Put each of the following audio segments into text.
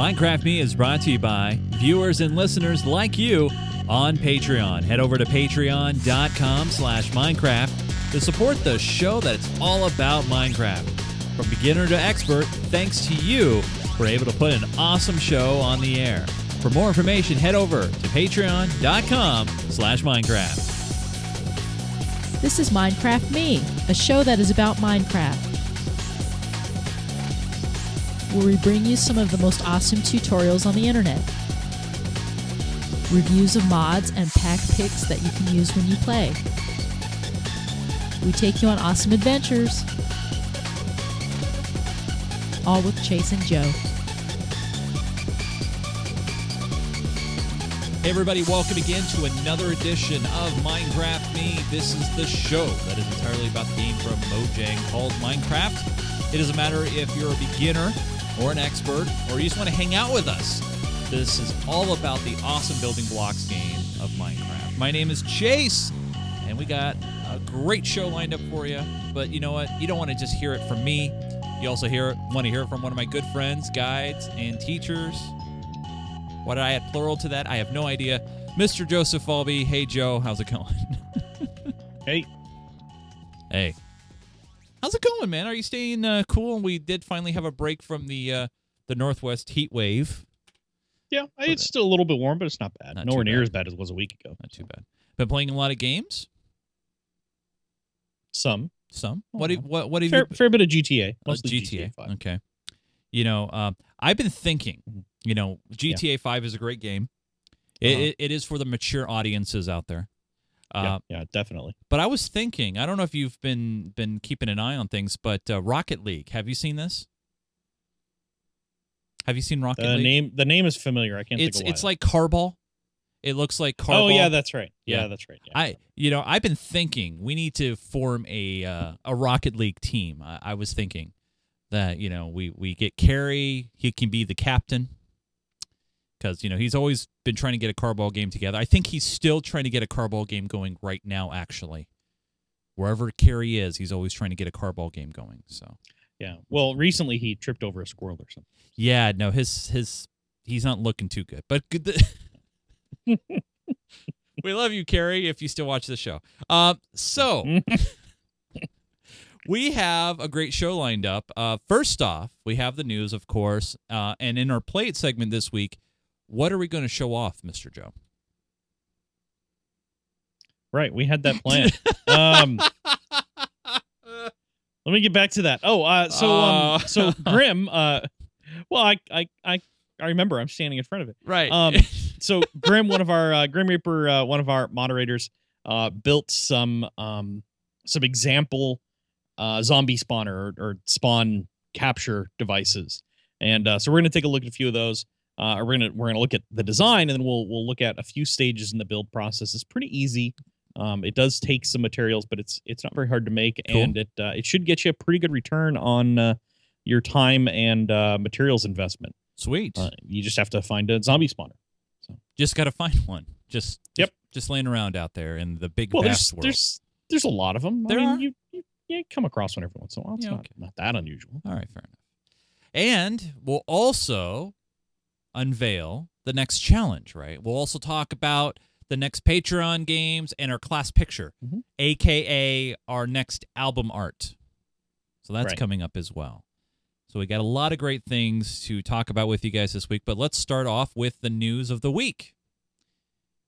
Minecraft Me is brought to you by viewers and listeners like you on Patreon. Head over to patreon.com slash Minecraft to support the show that's all about Minecraft. From beginner to expert, thanks to you, we're able to put an awesome show on the air. For more information, head over to patreon.com slash Minecraft. This is Minecraft Me, a show that is about Minecraft. Where we bring you some of the most awesome tutorials on the internet. Reviews of mods and pack picks that you can use when you play. We take you on awesome adventures. All with Chase and Joe. Hey everybody, welcome again to another edition of Minecraft Me. This is the show that is entirely about the game from Mojang called Minecraft. It doesn't matter if you're a beginner or an expert or you just want to hang out with us. This is all about the awesome building blocks game of Minecraft. My name is Chase, and we got a great show lined up for you. But you know what? You don't want to just hear it from me. You also hear want to hear it from one of my good friends, guides, and teachers. What did I add plural to that? I have no idea. Mr. Joseph Falby. Hey, Joe. How's it going? Hey, hey. How's it going, man? Are you staying uh, cool? We did finally have a break from the uh, the Northwest heat wave. yeah, it's still a little bit warm, but it's not bad. Not Nowhere near bad. as bad as it was a week ago. Not too bad. Been playing a lot of games. Some Some. Oh, What? have- What? What have fair, you? fair bit of GTA, uh, mostly GTA. Okay. You know, um, I've been thinking. Mhm. You know, GTA Five is a great game. It, Uh-huh. it, it is for the mature audiences out there. Uh, yeah, yeah, definitely. But I was thinking, I don't know if you've been been keeping an eye on things, but uh, Rocket League. Have you seen this? Have you seen Rocket The League? name, the name is familiar. I can't it's think of it's like Carball. It looks like Carball. oh yeah, that's right. Yeah, Yeah. that's right. Yeah. I you know I've been thinking we need to form a uh, a Rocket League team. I, I was thinking that you know we we get Carrie, he can be the captain because you know he's always been trying to get a carball game together. I think he's still trying to get a carball game going right now. Actually, wherever Carrie is, he's always trying to get a carball game going. So yeah. Well, recently he tripped over a squirrel or something. yeah, no, his his he's not looking too good, but good. we love you, Carrie, if you still watch the show. Um, so we have a great show lined up. Uh, first off, we have the news, of course, uh, and in our play it segment this week, what are we going to show off, Mister Joe? Right, we had that plan. um, let me get back to that. Oh, uh, so Uh. um, so Grim. Uh, well, I I I I remember. I'm standing in front of it. Right. Um, so Grim, one of our uh, Grim Reaper, uh, one of our moderators, uh, built some um some example uh zombie spawner or, or spawn capture devices, and uh, so we're gonna take a look at a few of those. Uh, we're gonna we're gonna look at the design, and then we'll we'll look at a few stages in the build process. It's pretty easy. Um, it does take some materials, but it's it's not very hard to make, Cool. and it uh, it should get you a pretty good return on uh, your time and uh, materials investment. Sweet. Uh, you just have to find a zombie spawner. So just got to find one. Just Yep. Just, laying around out there in the big Well, vast there's world. there's there's a lot of them. There I mean, are? You, you you come across one every once in a while. It's Yeah, not, okay. not that unusual. All right, fair enough. And we'll also unveil the next challenge, right? We'll also talk about the next Patreon games and our class picture, Mhm. aka our next album art. So that's Right. coming up as well. So we got a lot of great things to talk about with you guys this week, but let's start off with the news of the week.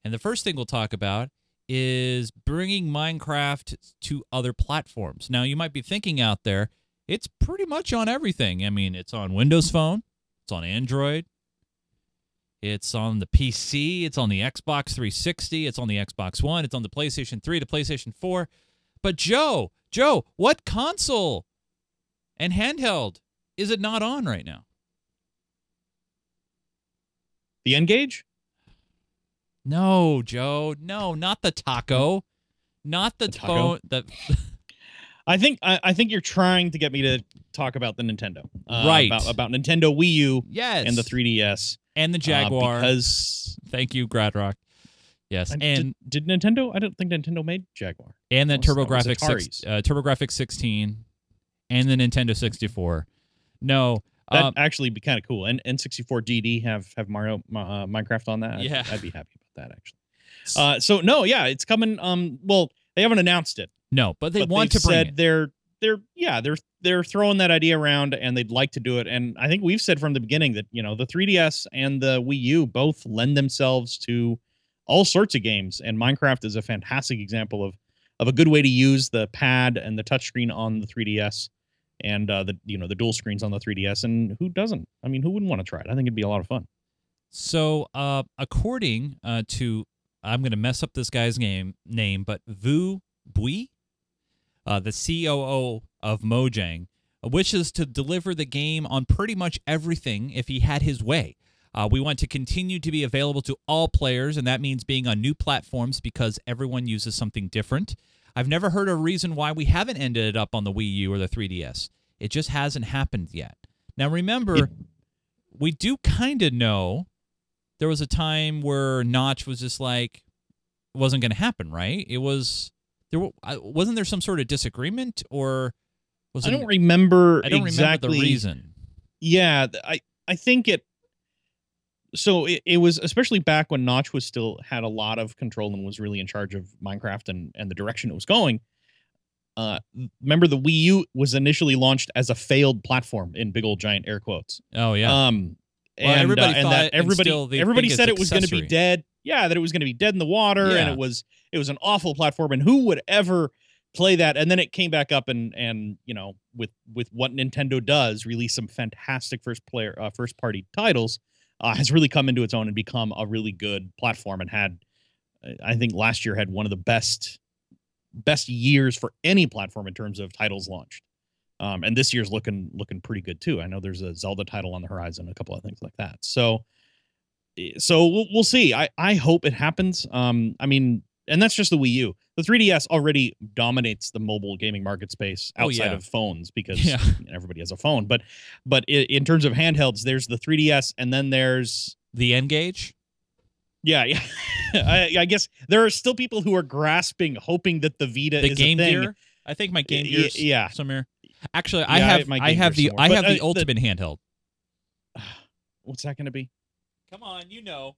And the first thing we'll talk about is bringing Minecraft to other platforms. Now, you might be thinking out there, it's pretty much on everything. I mean, it's on Windows Phone, it's on Android, it's on the PC, it's on the Xbox 360, it's on the Xbox One, it's on the PlayStation 3, the PlayStation 4. But Joe, Joe, what console and handheld is it not on right now? The N-Gage? No, Joe, no, not the taco, not the, The taco? phone. The I think I, I think you're trying to get me to talk about the Nintendo, uh, Right. About, about Nintendo Wii U yes, and the 3DS, and the uh, Jaguar. because Thank you, Gradrock. Yes, I- and did, did Nintendo? I don't think Nintendo made Jaguar. and the That was- that was TurboGrafx six, uh, TurboGrafx 16 and the Nintendo 64. No, That'd Um, actually be kind of cool. And N64 DD have have Mario uh, Minecraft on that. I'd- Yeah. I'd, be happy about that actually. Uh, so no, yeah, it's coming. Um, well, they haven't announced it, no, but they but want they've to bring said it. they're they're yeah they're they're throwing that idea around and they'd like to do it. And I think we've said from the beginning that you know the 3DS and the Wii U both lend themselves to all sorts of games, and Minecraft is a fantastic example of of a good way to use the pad and the touchscreen on the 3DS and uh, the you know the dual screens on the 3DS. And who doesn't? I mean, who wouldn't want to try it? I think it'd be a lot of fun. So, uh, according uh, to, I'm going to mess up this guy's name, name, but Vu Bui, uh, the COO of Mojang, wishes to deliver the game on pretty much everything if he had his way. Uh, we want to continue to be available to all players, and that means being on new platforms because everyone uses something different. I've never heard a reason why we haven't ended up on the Wii U or the 3DS. It just hasn't happened yet. Now, remember, we do kind of know there was a time where Notch was just like wasn't going to happen, right? It was there wasn't there some sort of disagreement or was I it don't remember I don't exactly remember the reason. Yeah, I I think it. So it, it was especially back when Notch was still had a lot of control and was really in charge of Minecraft and and the direction it was going. Uh, remember the Wii U was initially launched as a failed platform in big old giant air quotes. Oh yeah. Um, Well, and, everybody uh, and that everybody still everybody said it was going to be dead. Yeah, that it was going to be dead in the water, and it was it was an awful platform. And who would ever play that? And then it came back up, and and you know with with what Nintendo does, release some fantastic first player uh, first party titles. Uh, has really come into its own and become a really good platform, and had uh, I think last year had one of the best best years for any platform in terms of titles launched. Um, and this year's looking looking pretty good too. I know there's a Zelda title on the horizon, a couple of things like that. So, eh, so we'll, we'll see. I I hope it happens. Um, I mean, and that's just the Wii U. The 3DS already dominates the mobile gaming market space Oh, outside yeah. of phones because Yeah. everybody has a phone. But but in terms of handhelds, there's the 3DS, and then there's The N-Gage? yeah, yeah. I, I guess there are still people who are grasping, hoping that the Vita The is Game a thing. Gear? I think my Game Gear's yeah. somewhere. Actually, I Yeah, I have have my I have the somewhere. I But, have uh, the the- ultimate handheld. What's that going to be? Come on, you know.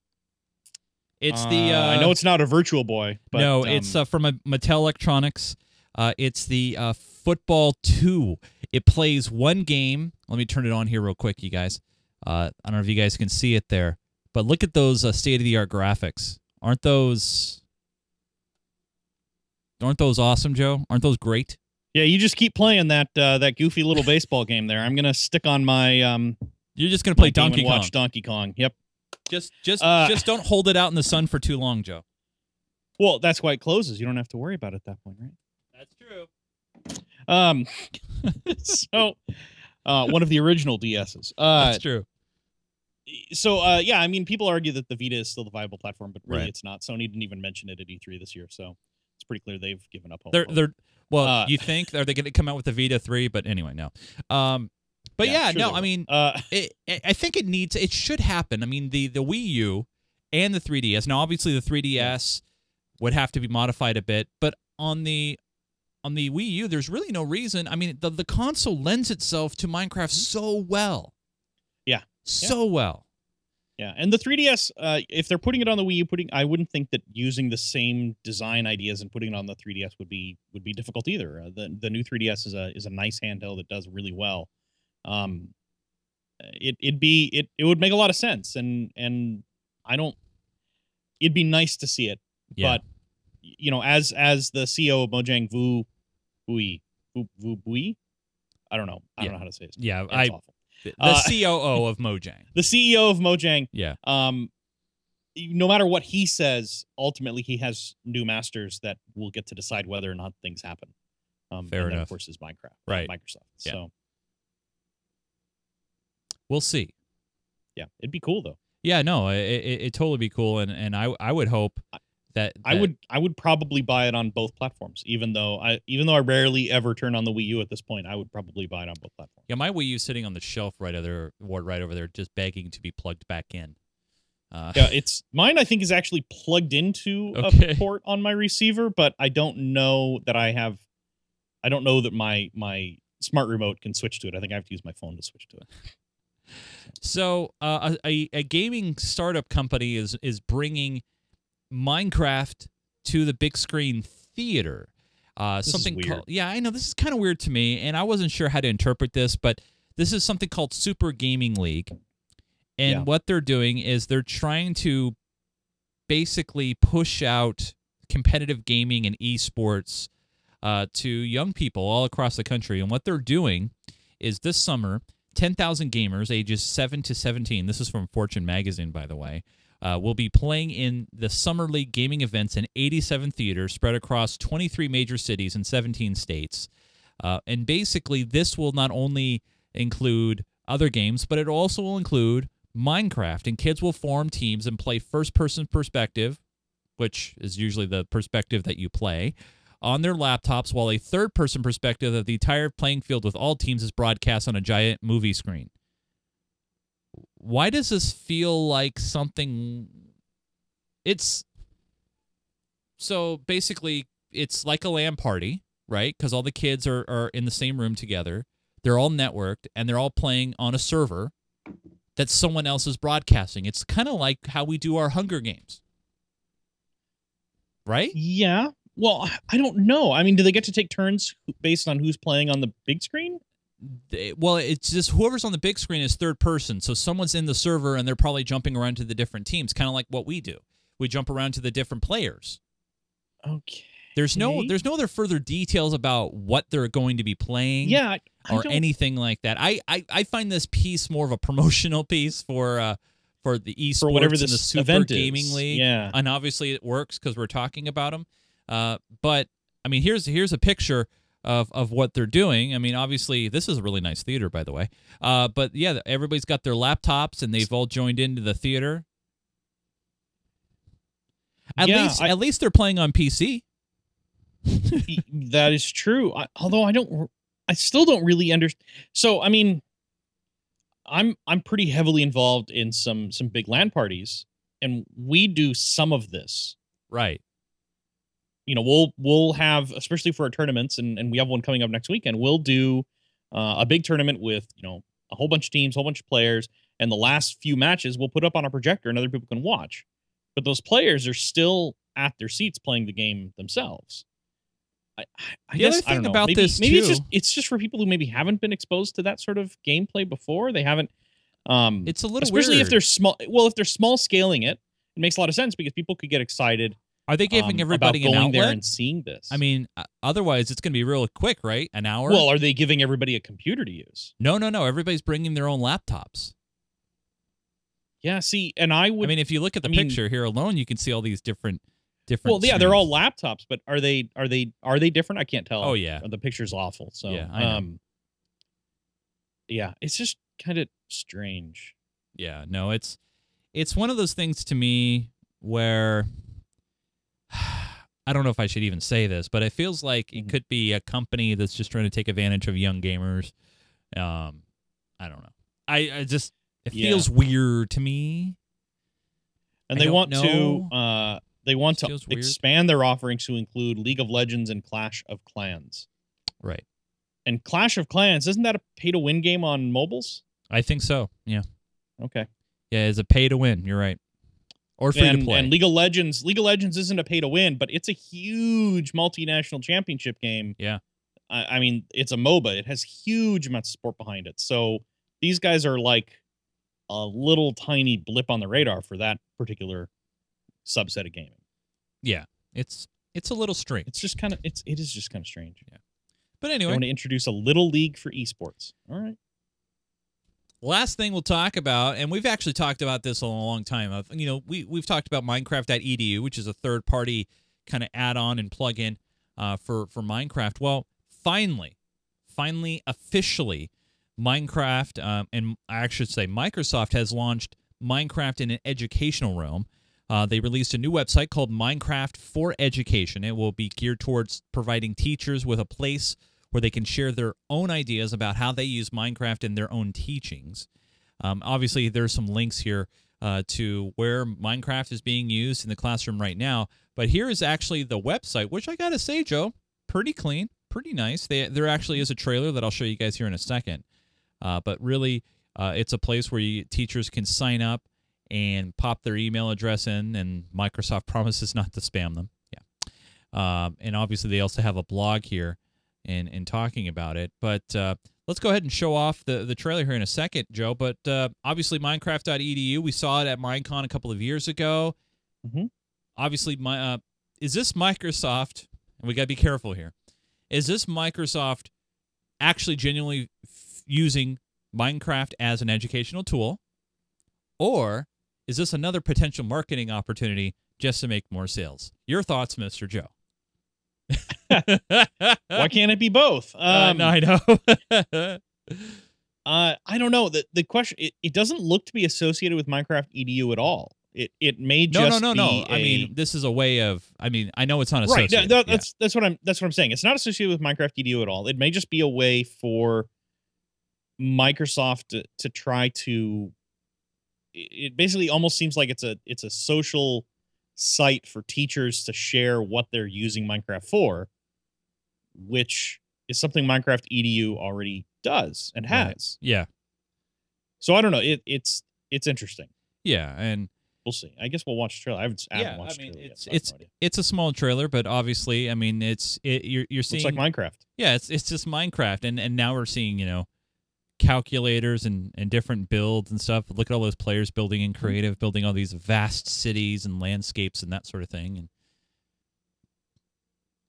It's the uh, I know it's not a Virtual Boy, but no, um, it's uh, from a Mattel Electronics. Uh, it's the uh, Football Two. It plays one game. Let me turn it on here real quick, you guys. Uh, I don't know if you guys can see it there, but look at those uh, state of the art graphics. Aren't those? Aren't those awesome, Joe? Aren't those great? Yeah. You just keep playing that uh, that goofy little baseball game there. I'm gonna stick on my um You're just gonna play my game and Donkey Kong. watch Donkey Kong. Yep. Just, just, Uh, just don't hold it out in the sun for too long, Joe. Well, that's why it closes. You don't have to worry about it at that point, right? That's true. Um. so, uh, one of the original DSs. Uh, That's true. so uh, yeah, I mean, people argue that the Vita is still the viable platform, but really Right. it's not. Sony didn't even mention it at E3 this year, so it's pretty clear they've given up hope. They're, they're. Well, Uh, you think are they going to come out with the Vita three? But anyway, no. Um, but yeah, sure no. I mean, uh, it, I think it needs it should happen. I mean the the Wii U and the 3DS. Now obviously the 3DS would have to be modified a bit, but on the on the Wii U there's really no reason. I mean the the console lends itself to Minecraft so well. Mm-hmm. Yeah. So well. Yeah, and the 3DS, uh, if they're putting it on the Wii U, putting I wouldn't think that using the same design ideas and putting it on the 3DS would be would be difficult either. Uh, the the new 3DS is a is a nice handheld that does really well. Um, it it'd be it it would make a lot of sense, and and I don't. It'd be nice to see it, Yeah. but you know, as as the CEO of Mojang Vu Bui Vu Vu Bui, I don't know. I Yeah. don't know how to say it. yeah, It's I awful. The Uh, COO of Mojang. The CEO of Mojang Yeah. um no matter what he says ultimately he has new masters that will get to decide whether or not things happen um Fair enough. of course is minecraft Right. microsoft Yeah. so We'll see. yeah it'd be cool though Yeah, no, it it it'd totally be cool and and I I would hope that, i would i would probably buy it on both platforms even though i even though i rarely ever turn on the wii u at this point i would probably buy it on both platforms Yeah, my Wii U sitting on the shelf right over there, right over there, just begging to be plugged back in. Uh, yeah it's mine i think is actually plugged into Okay. a port on my receiver but i don't know that i have i don't know that my my smart remote can switch to it i think i have to use my phone to switch to it So, uh, a, a gaming startup company is is bringing Minecraft to the big screen theater. Uh, something called yeah, I know this is kind of weird to me, and I wasn't sure how to interpret this, but this is something called Super Gaming League, and Yeah. what they're doing is they're trying to basically push out competitive gaming and esports uh, to young people all across the country. And what they're doing is this summer, 10,000 gamers ages 7 to 17, this is from Fortune magazine, by the way, uh, will be playing in the Summer League gaming events in 87 theaters spread across 23 major cities in 17 states. Uh, and basically, this will not only include other games, but it also will include Minecraft. And kids will form teams and play first person perspective, which is usually the perspective that you play, on their laptops, while a third person perspective of the entire playing field with all teams is broadcast on a giant movie screen. Why does this feel like something? It's so basically it's like a LAN party, right? Because all the kids are, are in the same room together. They're all networked and they're all playing on a server that someone else is broadcasting. It's kind of like how we do our Hunger Games, right? Yeah. Well, I- I don't know. I mean, do they get to take turns based on who's playing on the big screen? Well, it's just whoever's on the big screen is third person. So someone's in the server and they're probably jumping around to the different teams, kind of like what we do. We jump around to the different players. Okay. There's no there's no other further details about what they're going to be playing. Yeah. I, or don't- anything like that. I, I I find this piece more of a promotional piece for uh for the esports for whatever and the this Super Gaming is. League. Yeah. and obviously it works because we're talking about them. Uh, but I mean, here's here's a picture of of what they're doing. I mean, obviously this is a really nice theater, by the way. Uh, but yeah, everybody's got their laptops and they've all joined into the theater. At Yeah, least I- at least they're playing on PC. That is true. I, although I don't, I still don't really understand. So I mean, I'm I'm pretty heavily involved in some some big land parties, and we do some of this. Right. You know, we'll we'll have especially for our tournaments, and and we have one coming up next weekend. We'll do uh, a big tournament with you know a whole bunch of teams, a whole bunch of players, and the last few matches we'll put up on a projector, and other people can watch. But those players are still at their seats playing the game themselves. I, I- I The guess other thing about maybe, this, maybe it's just it's just for people who maybe haven't been exposed to that sort of gameplay before. They haven't, um, It's a little especially weird. if they're small. Well, if they're small scaling it, it makes a lot of sense because people could get excited. Are they giving um, everybody about an going there and seeing this. I mean, uh, otherwise it's going to be real quick, right? An hour. well, are they giving everybody a computer to use? no, no, no. Everybody's bringing their own laptops. Yeah. See, and I would. I mean, if you look at the I mean- picture here alone, you can see all these different, different. well, yeah, they're all laptops, but are they are they are they different? I can't tell. Oh, yeah. the picture's awful. So Yeah, um, yeah, it's just kind of strange. Yeah, no, it's it's one of those things to me where I don't know if I should even say this, but it feels like it Mhm. could be a company that's just trying to take advantage of young gamers. Um, I don't know. I, I just it Yeah. feels weird to me. and I they want know. to uh they want to weird. expand their offerings to include League of Legends and Clash of Clans. Right. And Clash of Clans isn't that a pay to win game on mobiles? I think so. Yeah. Okay. Yeah, it's a pay to win. You're right. Or free and, to play. and League of Legends, League of Legends isn't a pay to win, but it's a huge multinational championship game. Yeah. I, I mean, it's a MOBA. It has huge amounts of support behind it. So these guys are like a little tiny blip on the radar for that particular subset of gaming. yeah. It's it's a little strange. It's just kind of it's it is just kind of strange. Yeah. But anyway, I want to introduce a little league for esports. All right. Last thing we'll talk about, and we've actually talked about this a long time. Of you know, we we've talked about Minecraft.edu, which is a third party kind of add-on and plug-in uh, for for Minecraft. Well, finally, finally, officially, Minecraft, um, and I should say Microsoft has launched Minecraft in an educational realm. Uh, they released a new website called Minecraft for Education. It will be geared towards providing teachers with a place where they can share their own ideas about how they use Minecraft in their own teachings. Um, obviously, there's some links here uh, to where Minecraft is being used in the classroom right now. But here is actually the website, which I gotta say, Joe, pretty clean, pretty nice. They, there actually is a trailer that I'll show you guys here in a second. Uh, but really, Uh, it's a place where you, teachers can sign up and pop their email address in, and Microsoft promises not to spam them. Yeah. Um, and obviously, they also have a blog here in, in talking about it. But uh, let's go ahead and show off the, the trailer here in a second, Joe. But uh, obviously, Minecraft.edu, we saw it at Minecon a couple of years ago. Mhm. Obviously, my uh, is this Microsoft? And we got to be careful here. Is this Microsoft actually genuinely f- using Minecraft as an educational tool? Or is this another potential marketing opportunity just to make more sales? Your thoughts, Mr. Joe? Why can't it be both? Uh, Um, no, I know. Uh, I don't know. The the question it, it doesn't look to be associated with Minecraft EDU at all. It it may just no, no, no, no. I mean, this is a way of. I mean, I know it's not right. associated. no, yeah. that's that's what I'm that's what I'm saying. It's not associated with Minecraft EDU at all. It may just be a way for Microsoft to, to try to. It it basically almost seems like it's a it's a social site for teachers to share what they're using Minecraft for, which is something Minecraft EDU already does and Right. has. yeah, So I don't know. It it's it's interesting. yeah, and We'll see. I guess we'll watch the trailer. I haven't, I haven't Yeah, I watched mean, the trailer it's- yet, so it's- no it's a small trailer, but obviously, I mean, it's it, you're you're seeing looks like Minecraft. Yeah, it's it's just Minecraft, and and now we're seeing you know calculators and and different builds and stuff. Look at all those players building in creative, building all these vast cities and landscapes and that sort of thing, and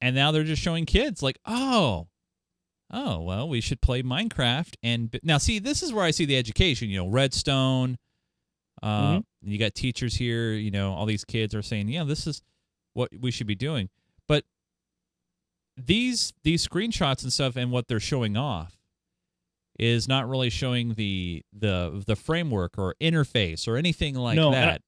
and now they're just showing kids like, oh, oh, well, we should play Minecraft. And now, see, this is where I see the education. You know, Redstone. Uh, You got teachers here. You know, all these kids are saying, yeah, this is what we should be doing. But these these screenshots and stuff and what they're showing off is not really showing the the the framework or interface or anything like No, and I- that.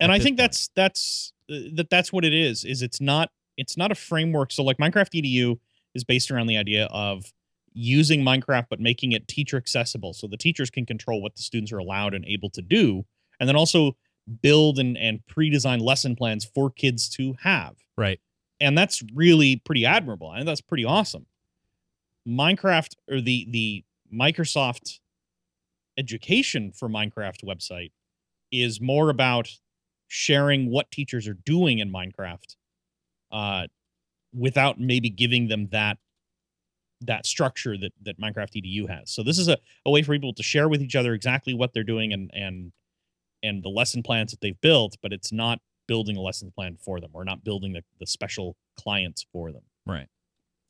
and I think point. that's that's uh, that that's what it is. Is it's not it's not a framework. So like Minecraft EDU is based around the idea of using Minecraft but making it teacher accessible, so the teachers can control what the students are allowed and able to do, and then also build and and pre-design lesson plans for kids to have. right. and that's really pretty admirable and that's pretty awesome minecraft or the the microsoft education for minecraft website is more about sharing what teachers are doing in minecraft uh without maybe giving them that that structure that that minecraft edu has. So this is a, a way for people to share with each other exactly what they're doing and and and the lesson plans that they've built but it's not building a lesson plan for them or not building the, the special clients for them. Right.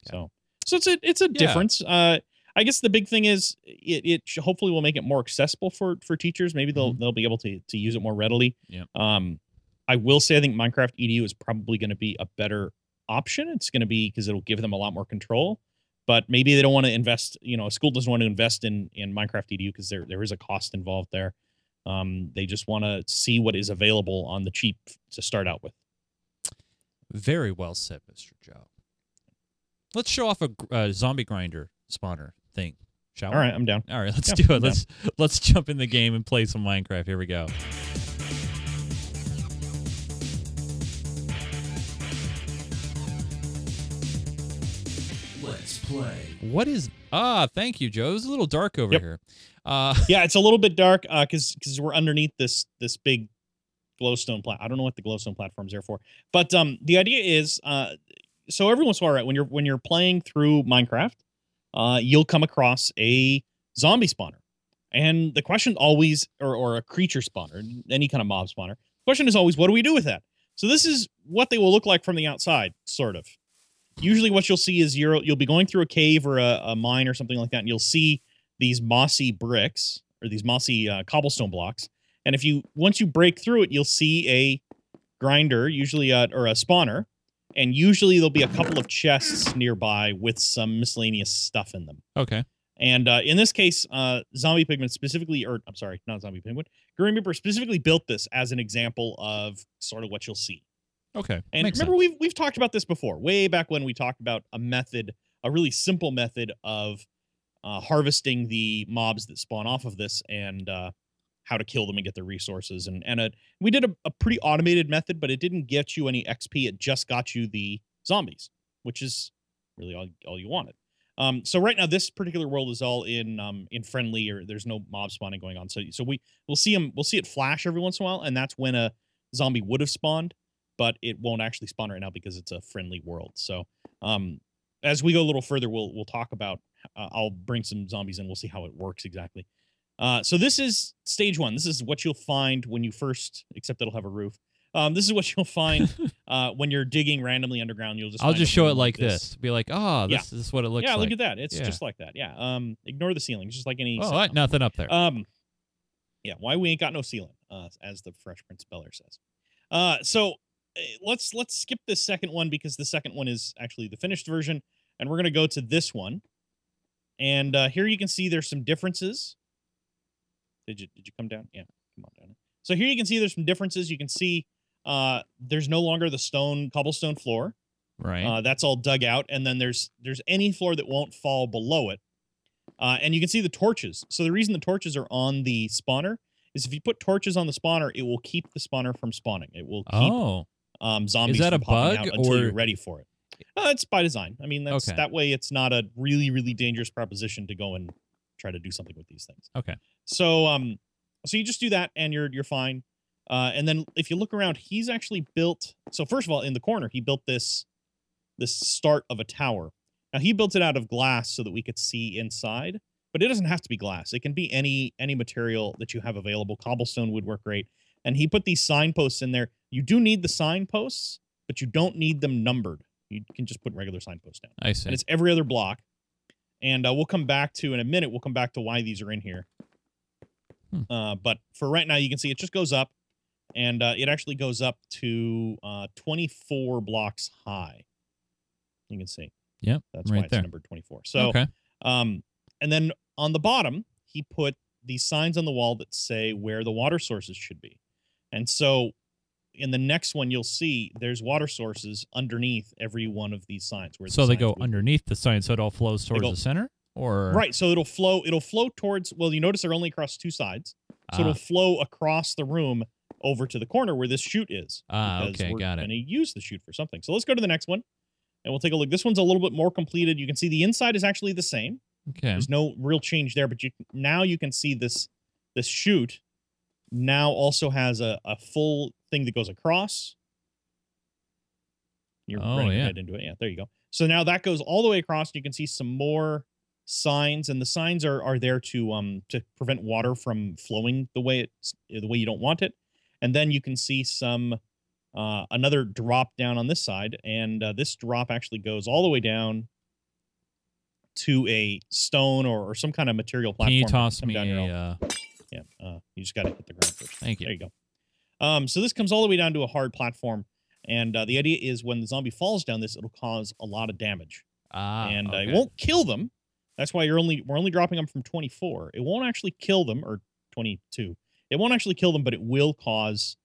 so so it's a it's a difference. Uh i guess the big thing is it, it hopefully will make it more accessible for for teachers maybe they'll they'll be able to to use it more readily Yep. um i will say i think minecraft edu is probably going to be a better option it's going to be because it'll give them a lot more control but maybe they don't want to invest you know a school doesn't want to invest in in minecraft edu because there there is a cost involved there um they just want to see what is available on the cheap to start out with Very well said, Mr. Joe. Let's show off a uh, zombie grinder spawner thing, shall we? all right i'm down All right, let's Yeah, do it. I'm Let's let's jump in the game and play some Minecraft. Here we go. Let's play. What is ah? Thank you, Joe. It was a little dark over Yep. here. Uh, yeah, it's a little bit dark uh because because we're underneath this this big glowstone plat. I don't know what the glowstone platform's there for, but um the idea is uh so every once in a while, right when you're when you're playing through Minecraft, uh you'll come across a zombie spawner, and the question always or or a creature spawner, any kind of mob spawner. Question is always, what do we do with that? So this is what they will look like from the outside, sort of. Usually, what you'll see is you're you'll be going through a cave or a, a mine or something like that, and you'll see these mossy bricks or these mossy uh, cobblestone blocks. And if you once you break through it, you'll see a grinder, usually a, or a spawner, and usually there'll be a couple of chests nearby with some miscellaneous stuff in them. okay. And uh, in this case, uh, Zombie Pigman specifically, or I'm sorry, not Zombie Pigman, Grim Reaper specifically built this as an example of sort of what you'll see. Okay. And Makes remember, sense. we've we've talked about this before, way back when we talked about a method, a really simple method of uh, harvesting the mobs that spawn off of this and uh, how to kill them and get their resources. And and a, we did a, a pretty automated method, but it didn't get you any XP. It just got you the zombies, which is really all all you wanted. Um, so right now this particular world is all in um in friendly or there's no mob spawning going on. So so we we'll see them we'll see it flash every once in a while, and that's when a zombie would have spawned, but it won't actually spawn right now because it's a friendly world. So um as we go a little further, we'll we'll talk about. Uh, I'll bring some zombies in. We'll see how it works exactly. Uh, so this is stage one. This is what you'll find when you first, except it'll have a roof. Um, this is what you'll find uh, when you're digging randomly underground. You'll just I'll just show it like this. Be like, oh, Yeah. this, this is what it looks like. yeah, like. look at that. It's Yeah. just like that. Yeah. Um, ignore the ceiling, It's just like any. Oh, nothing up there. Um, yeah, why we ain't got no ceiling, uh, as the Fresh Prince Bel Air says. Uh, so eh, let's let's skip this second one because the second one is actually the finished version, and we're gonna go to this one. And uh, here you can see there's some differences. Did you did you come down? Yeah, come on down. So here you can see there's some differences. You can see uh, there's no longer the stone cobblestone floor. right. Uh, that's all dug out, and then there's there's any floor that won't fall below it, uh, and you can see the torches. So the reason the torches are on the spawner is if you put torches on the spawner, it will keep the spawner from spawning. It will keep oh, um, zombies that from a popping bug, out until you're or- ready for it. Uh, it's by design. I mean, that's Okay. that way. It's not a really really dangerous proposition to go and try to do something with these things. okay. So um so you just do that and you're you're fine. Uh and then if you look around, he's actually built so first of all, in the corner, he built this this start of a tower. Now he built it out of glass so that we could see inside, but it doesn't have to be glass. It can be any any material that you have available. Cobblestone would work great. And he put these signposts in there. You do need the signposts, but you don't need them numbered. You can just put regular signposts down I see. and it's every other block. And uh, we'll come back to in a minute. We'll come back to why these are in here. Hmm. Uh, but for right now, you can see it just goes up, and uh, it actually goes up to uh, 24 blocks high. You can see. Yep, that's right why it's there. number 24. So, okay. um, and then on the bottom, he put these signs on the wall that say where the water sources should be. And so in the next one, you'll see there's water sources underneath every one of these signs. Where the So they go would be. underneath the sign, so it all flows towards go- the center, or Right. So it'll flow. It'll flow towards. Well, you notice they're only across two sides, so Ah, it'll flow across the room over to the corner where this chute is. ah, okay, we're got it. gonna use the chute for something. So let's go to the next one, and we'll take a look. This one's a little bit more completed. You can see the inside is actually the same. Okay. There's no real change there, but you now you can see this this chute now also has a, a full thing that goes across. You're Oh, running yeah. head into it. Yeah, there you go. So now that goes all the way across. You can see some more signs, and the signs are are there to um to prevent water from flowing the way it's the way you don't want it. And then you can see some uh, another drop down on this side, and uh, this drop actually goes all the way down to a stone or, or some kind of material platform. Can you toss me a? Yeah, uh, you just got to hit the ground first. thank you. There you go. Um, so this comes all the way down to a hard platform, and uh, the idea is when the zombie falls down this, it'll cause a lot of damage, Ah, and uh, it won't kill them. That's why you're only we're only dropping them from 24. It won't actually kill them, or 22. It won't actually kill them, but it will cause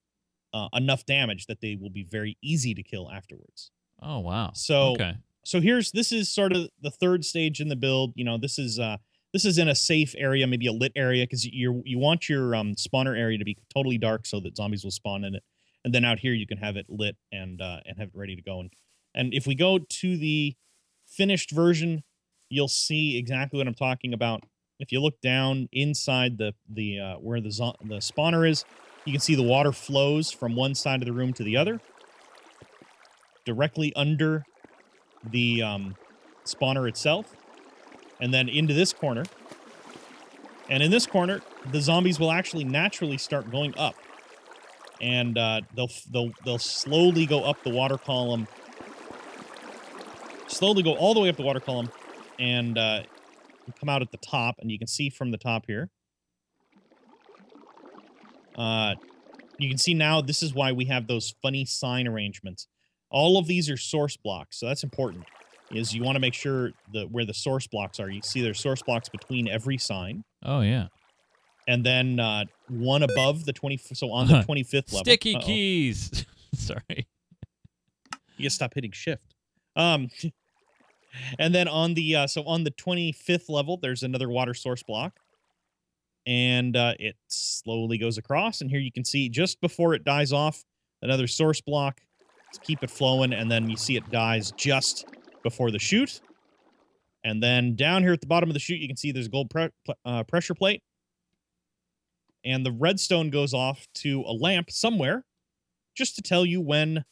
uh, enough damage that they will be very easy to kill afterwards. Oh wow. So okay. so here's this is sort of the third stage in the build you know this is uh this is in a safe area maybe a lit area because you you want your um spawner area to be totally dark so that zombies will spawn in it. And then out here you can have it lit and uh and have it ready to go. And and if we go to the finished version you'll see exactly what i'm talking about. If you look down inside the the uh where the zo- the spawner is you can see the water flows from one side of the room to the other. Directly under the um, spawner itself, and then into this corner. And in this corner, the zombies will actually naturally start going up, and uh, they'll they'll they'll slowly go up the water column, slowly go all the way up the water column, and uh, come out at the top. And you can see from the top here. Uh, you can see now this is why we have those funny sign arrangements all of these are source blocks so that's important is you want to make sure that where the source blocks are. You see there's source blocks between every sign. Oh yeah. and then uh one above the 20 so on the 25th level. Sticky Uh-oh. keys. Sorry. you gotta stop hitting shift. Um and then on the uh so on the 25th level there's another water source block. And uh it slowly goes across. And here you can see just before it dies off another source block. To keep it flowing. And then you see it dies just before the chute And then down here at the bottom of the chute, you can see there's a gold pre- uh, pressure plate. And the redstone goes off to a lamp somewhere just to tell you when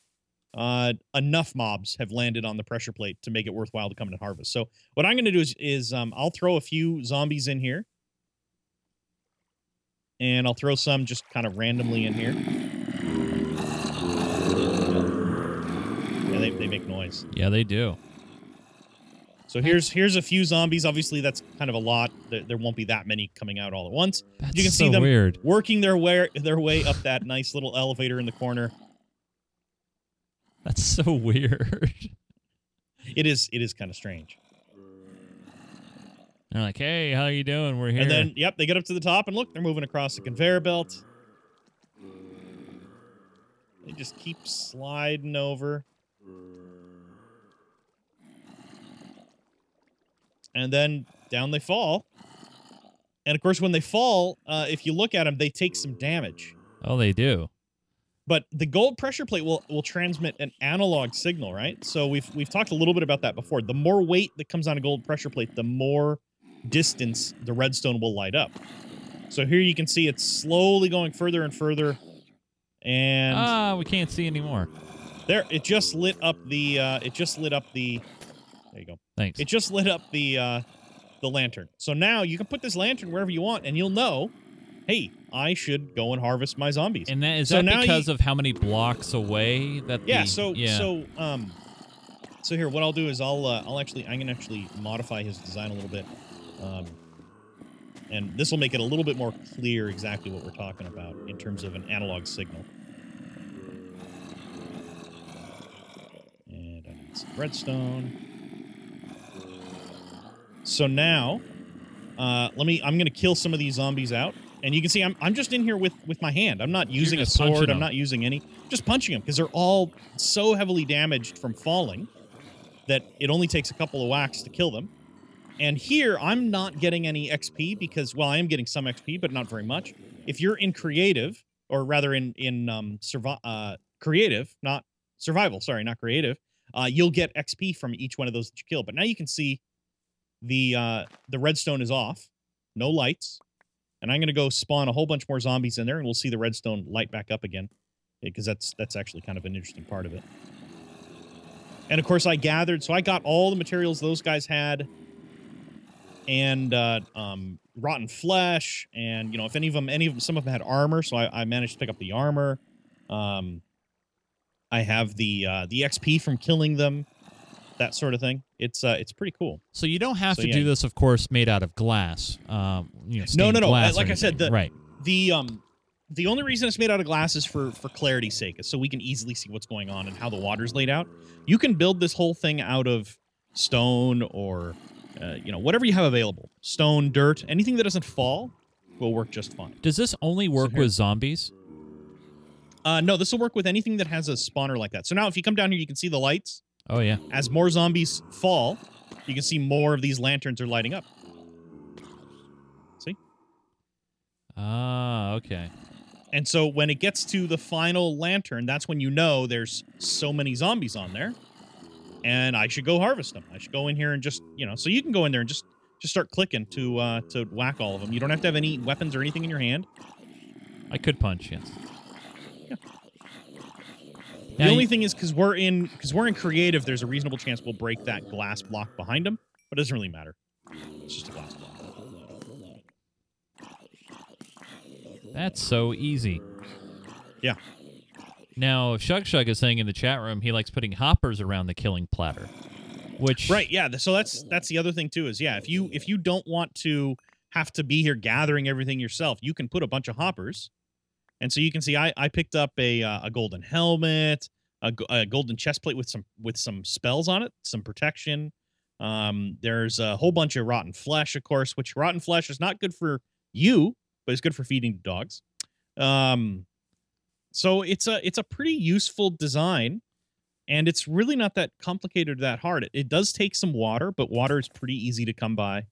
uh, enough mobs have landed on the pressure plate to make it worthwhile to come and harvest. So what I'm going to do is, is um, I'll throw a few zombies in here. And I'll throw some just kind of randomly in here. Yeah, they, they make noise. Yeah, they do. So here's here's a few zombies. Obviously, that's kind of a lot. There, there won't be that many coming out all at once. That's You can so see them weird. working their way their way up that nice little elevator in the corner. That's so weird. It is it is kind of strange. They're like, "Hey, how you doing? We're here." And then yep, they get up to the top and look, they're moving across the conveyor belt. They just keep sliding over. And then down they fall. And of course, when they fall, uh, if you look at them, they take some damage. oh, they do. but the gold pressure plate will will transmit an analog signal, right? So we've we've talked a little bit about that before. The more weight that comes on a gold pressure plate, the more distance the redstone will light up. So here you can see it's slowly going further and further, and Ah, we can't see anymore. there it just lit up the uh, it just lit up the there you go Thanks. it just lit up the uh, the lantern. So now you can put this lantern wherever you want, and you'll know, hey, I should go and harvest my zombies. and that is so that now because you- of how many blocks away that yeah the, so yeah. so um so here what i'll do is i'll uh, i'll actually i'm gonna actually modify his design a little bit um and this will make it a little bit more clear exactly what we're talking about in terms of an analog signal and I need some redstone so now uh let me i'm gonna kill some of these zombies out and you can see i'm, I'm just in here with with my hand i'm not using a sword i'm not using any just punching them because they're all so heavily damaged from falling that it only takes a couple of whacks to kill them. And here, I'm not getting any XP because, well, I am getting some XP, but not very much. If you're in creative, or rather in in um, survi- uh, creative, not survival, sorry, not creative, uh, you'll get XP from each one of those that you kill. But now you can see the uh, the redstone is off, no lights, and I'm gonna go spawn a whole bunch more zombies in there, and we'll see the redstone light back up again because that's that's actually kind of an interesting part of it. And of course, I gathered, so I got all the materials those guys had, and uh, um, rotten flesh, and you know, if any of them, any of them, some of them had armor, so I, I managed to pick up the armor. Um, I have the uh, the XP from killing them, that sort of thing. It's uh, it's pretty cool. so you don't have so to yeah. do this, of course, made out of glass. Um, you know, No, no, no. Like I said, the- right. the um the only reason it's made out of glass is for for clarity's sake is so we can easily see what's going on and how the water's laid out you can build this whole thing out of stone or uh, you know whatever you have available stone dirt anything that doesn't fall will work just fine Does this only work here- with zombies? uh no this will work with anything that has a spawner like that so now if you come down here you can see the lights Oh yeah. as more zombies fall you can see more of these lanterns are lighting up see Ah, okay. And so when it gets to the final lantern, that's when you know there's so many zombies on there, and I should go harvest them. I should go in here and just you know, so you can go in there and just just start clicking to uh, to whack all of them. You don't have to have any weapons or anything in your hand. I could punch, yes. Yeah. Now the only you- thing is because we're in because we're in creative, there's a reasonable chance we'll break that glass block behind them, but it doesn't really matter. It's just a glass block. That's so easy. Yeah. Now, Shug Shug is saying in the chat room he likes putting hoppers around the killing platter, which Right. Yeah. So that's that's the other thing too. Is yeah, if you if you don't want to have to be here gathering everything yourself, you can put a bunch of hoppers, and so you can see I I picked up a uh, a golden helmet, a, a golden chest plate with some with some spells on it, some protection. Um, there's a whole bunch of rotten flesh, of course, which rotten flesh is not good for you, but it's good for feeding dogs. Um, so it's a it's a pretty useful design and it's really not that complicated or that hard. It, it does take some water, but water is pretty easy to come by,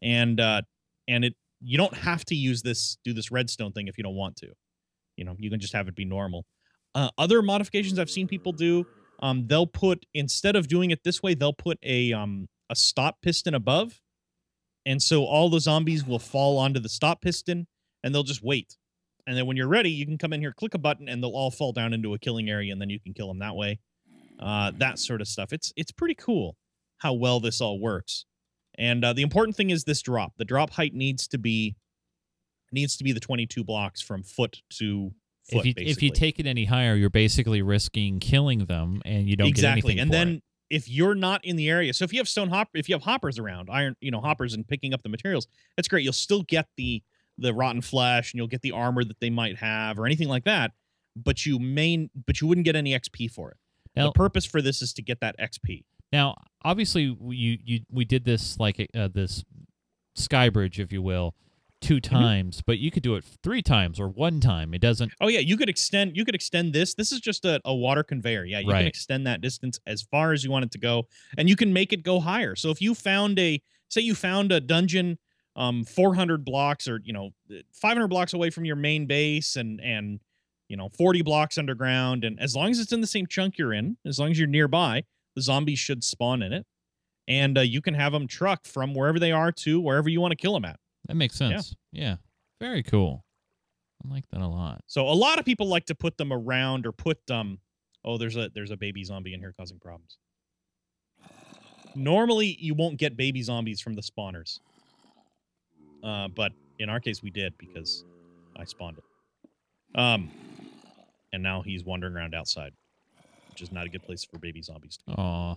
and uh, and it you don't have to use this do this redstone thing if you don't want to. You know, you can just have it be normal. Uh, other modifications I've seen people do, um, they'll put instead of doing it this way, they'll put a um a stop piston above, and so all the zombies will fall onto the stop piston, and they'll just wait. And then when you're ready, you can come in here, click a button, and they'll all fall down into a killing area, and then you can kill them that way. Uh, that sort of stuff. It's it's pretty cool how well this all works. And uh, the important thing is this drop. The drop height needs to be needs to be the 22 blocks from foot to foot. if you if you take it any higher, you're basically risking killing them, and you don't exactly, get anything and then it. if you're not in the area, so if you have stone hop, if you have hoppers around, iron, you know, hoppers and picking up the materials, that's great. You'll still get the the rotten flesh, and you'll get the armor that they might have, or anything like that. But you main, but you wouldn't get any XP for it. Now- the purpose for this is to get that XP. Now, obviously, you you we did this like uh, this sky bridge, if you will, two Mm-hmm. times, but you could do it three times or one time. It doesn't. Oh yeah, you could extend you could extend this. This is just a, a water conveyor. Yeah, you Right. can extend that distance as far as you want it to go, and you can make it go higher. So if you found a say you found a dungeon um 400 blocks or you know 500 blocks away from your main base and and you know 40 blocks underground and as long as it's in the same chunk you're in as long as you're nearby the zombies should spawn in it and uh, you can have them truck from wherever they are to wherever you want to kill them at That makes Yeah. sense. Yeah. Very cool. I like that a lot. So a lot of people like to put them around or put um oh there's a there's a baby zombie in here causing problems. Normally you won't get baby zombies from the spawners. Uh but in our case we did because I spawned it. Um and now he's wandering around outside, which is not a good place for baby zombies to be. Aw.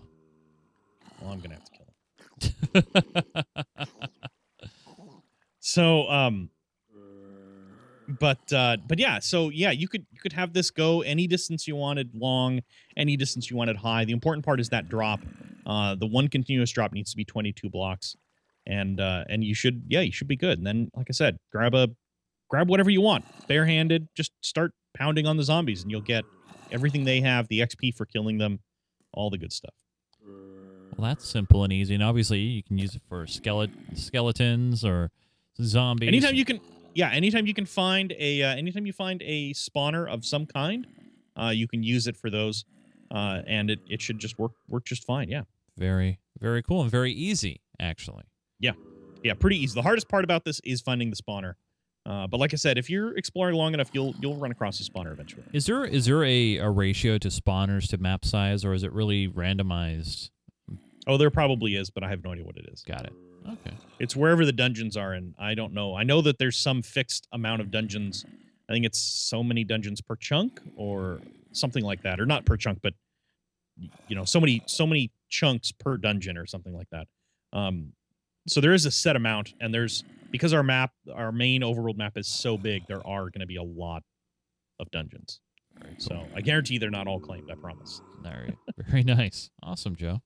Well, I'm going to have to kill him. So um but uh but yeah, so yeah, you could you could have this go any distance you wanted long, any distance you wanted high. The important part is that drop. Uh the one continuous drop needs to be 22 blocks. And uh and you should yeah, you should be good. And then like I said, grab a grab whatever you want. Barehanded, just start pounding on the zombies and you'll get everything they have, the XP for killing them, all the good stuff. Well, that's simple and easy, and obviously you can use it for skelet skeletons or zombies. Anytime you can, yeah, anytime you can find a, uh, anytime you find a spawner of some kind, uh, you can use it for those, uh, and it, it should just work work just fine. Yeah, Very, very cool and very easy, actually. yeah, yeah, pretty easy. The hardest part about this is finding the spawner, uh, but like I said, if you're exploring long enough, you'll you'll run across a spawner eventually. Is there is there a, a ratio to spawners to map size, or is it really randomized? Oh, there probably is, but I have no idea what it is. Got it. Okay. It's wherever the dungeons are, and I don't know. I know that there's some fixed amount of dungeons. I think it's so many dungeons per chunk, or something like that, or not per chunk, but you know, so many so many chunks per dungeon, or something like that. Um, so there is a set amount, and there's because our map, our main overworld map is so big, there are going to be a lot of dungeons. Very cool. So I guarantee they're not all claimed. I promise. All right. very nice. Awesome, Joe.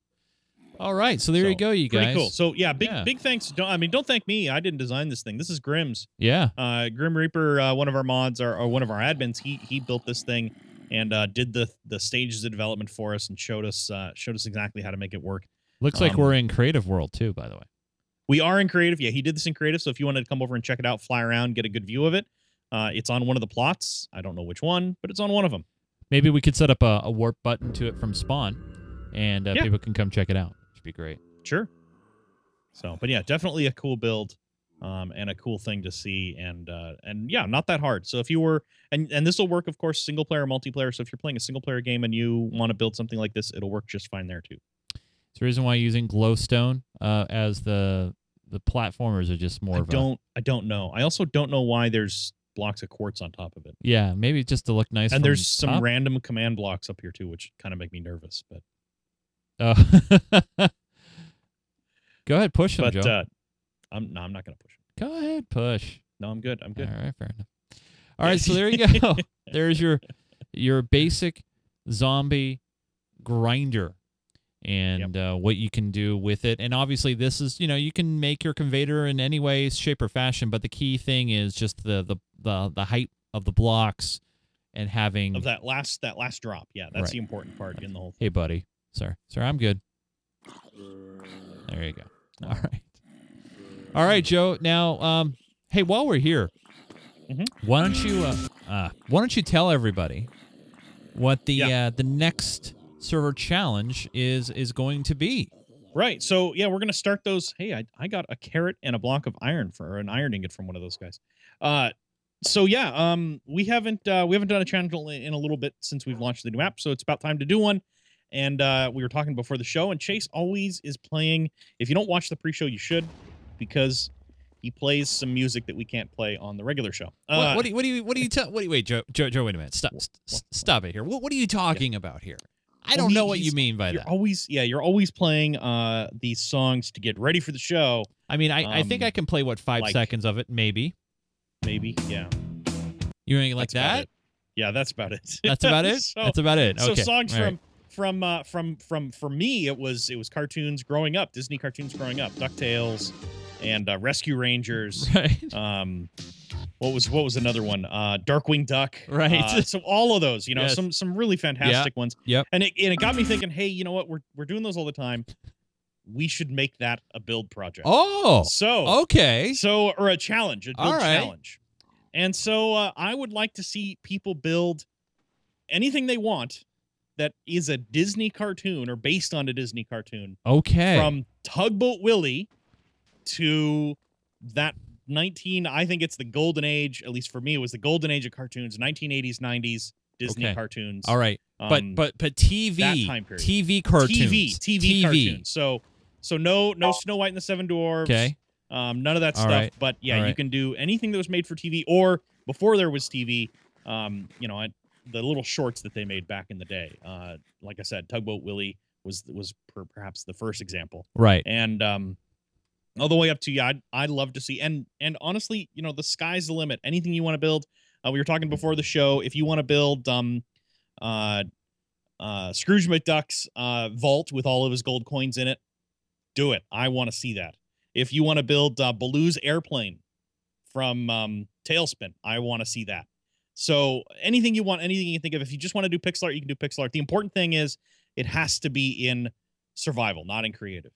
All right, so there you go, you Pretty guys. cool. So yeah, big Yeah. big thanks. Don't I mean don't thank me. I didn't design this thing. This is Grim's. yeah, uh, Grim Reaper, uh, one of our mods or, or one of our admins, he he built this thing and uh, did the the stages of development for us and showed us uh, showed us exactly how to make it work. looks like Um, we're in creative world too. By the way, We are in creative. Yeah, he did this in creative. So if you wanted to come over and check it out, fly around, get a good view of it, uh, it's on one of the plots. I don't know which one, but it's on one of them. maybe we could set up a, a warp button to it from Spawn, and uh, Yeah. people can come check it out. Should be great. Sure. So, but yeah, definitely a cool build. Um, and a cool thing to see, and uh, and yeah, not that hard. So if you were, and and this will work, of course, single player, multiplayer. So if you're playing a single player game and you want to build something like this, it'll work just fine there too. Is the reason why using glowstone uh, as the the platformers are just more I of a don't I don't know. I also don't know why there's blocks of quartz on top of it. yeah, maybe just to look nice. and from there's some top. random command blocks up here too, which kind of make me nervous. But Oh. Go ahead, push them, but Joe. uh I'm no, I'm not gonna push. Him. Go ahead, push. No, I'm good. I'm good. All right, fair enough. All right, so there you go. There's your your basic zombie grinder and uh, what you can do with it. And obviously, this is you know you can make your conveyor in any way, shape, or fashion. But the key thing is just the the the, the height of the blocks and having. Of that last that last drop. Yeah, that's Right. the important part in the whole Hey, buddy, sir, sir, I'm good. There you go. All right, all right, Joe. Now, um, hey, while we're here, Mhm. why don't you uh, uh, why don't you tell everybody what the Yeah. uh, the next server challenge is is going to be? Right. So yeah, we're gonna start those. Hey, I, I got a carrot and a block of iron for an iron ingot from one of those guys. Uh so yeah, um we haven't uh we haven't done a channel in, in a little bit since we've launched the new app, so it's about time to do one. And uh we were talking before the show, and Chase always is playing. If you don't watch the pre-show, you should, because he plays some music that we can't play on the regular show. What, Uh, what do you what do you what do you tell? What do you wait, Joe? Joe, Joe wait a minute. Stop, What- st- stop it here. What what are you talking about here? I don't know what you mean by you're that. always yeah, you're always playing uh these songs to get ready for the show. I mean, I, I think um, I can play what five like- seconds of it, maybe. Maybe yeah. You mean like That's that? Yeah, that's about it. That's about it. so, That's about it. Okay. so songs right. from from uh, from from for me it was it was cartoons growing up, Disney cartoons growing up, Ducktales, and uh, Rescue Rangers. right. Um, what was what was another one? Uh, Darkwing Duck. Right. Uh, so all of those, you know, Yes. some some really fantastic ones. Yep. And it and it got me thinking, hey, you know what? We're we're doing those all the time. We should make that a build project. Oh, So okay. so or a challenge, a build right. challenge. And so uh, I would like to see people build anything they want that is a Disney cartoon or based on a Disney cartoon Okay. from Tugboat Willie to that 19 I think it's the golden age, at least for me it was the golden age of cartoons, 1980s, 90s Disney Okay. cartoons. All right. Um, but but but TV that time period. TV cartoons. TV, TV, cartoons. So so no no Snow White and the Seven Dwarfs. Okay. Um, none of that All stuff. right. But yeah, All you right. can do anything that was made for TV or before there was TV. Um, you know, I, the little shorts that they made back in the day. Uh, like I said, Tugboat Willie was was per, perhaps the first example, Right. and um, all the way up to yeah, I'd, I'd love to see. And and honestly, you know, the sky's the limit. Anything you want to build. Uh, we were talking before the show. If you want to build um, uh, uh, Scrooge McDuck's uh, vault with all of his gold coins in it, do it. I want to see that. If you want to build uh, Baloo's airplane from um, TaleSpin, I want to see that. So anything you want, anything you can think of. If you just want to do pixel art, you can do pixel art. The important thing is it has to be in survival, not in creative.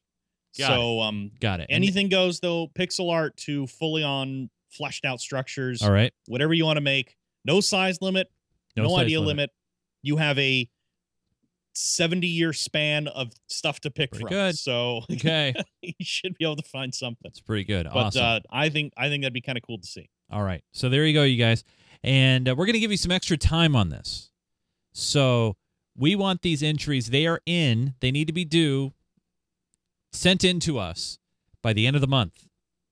Got so um, Got it. And- anything goes though. Pixel art to fully on fleshed out structures, all right. whatever you want to make. No size limit, no, size idea limit. You have a 70 year span of stuff to pick Pretty from. good. So Okay. you should be able to find something. That's pretty good. But awesome. uh, I think I think that'd be kind of cool to see. All right. So there you go, you guys. And uh, we're going to give you some extra time on this. So we want these entries. They are in. They need to be due, sent in to us by the end of the month.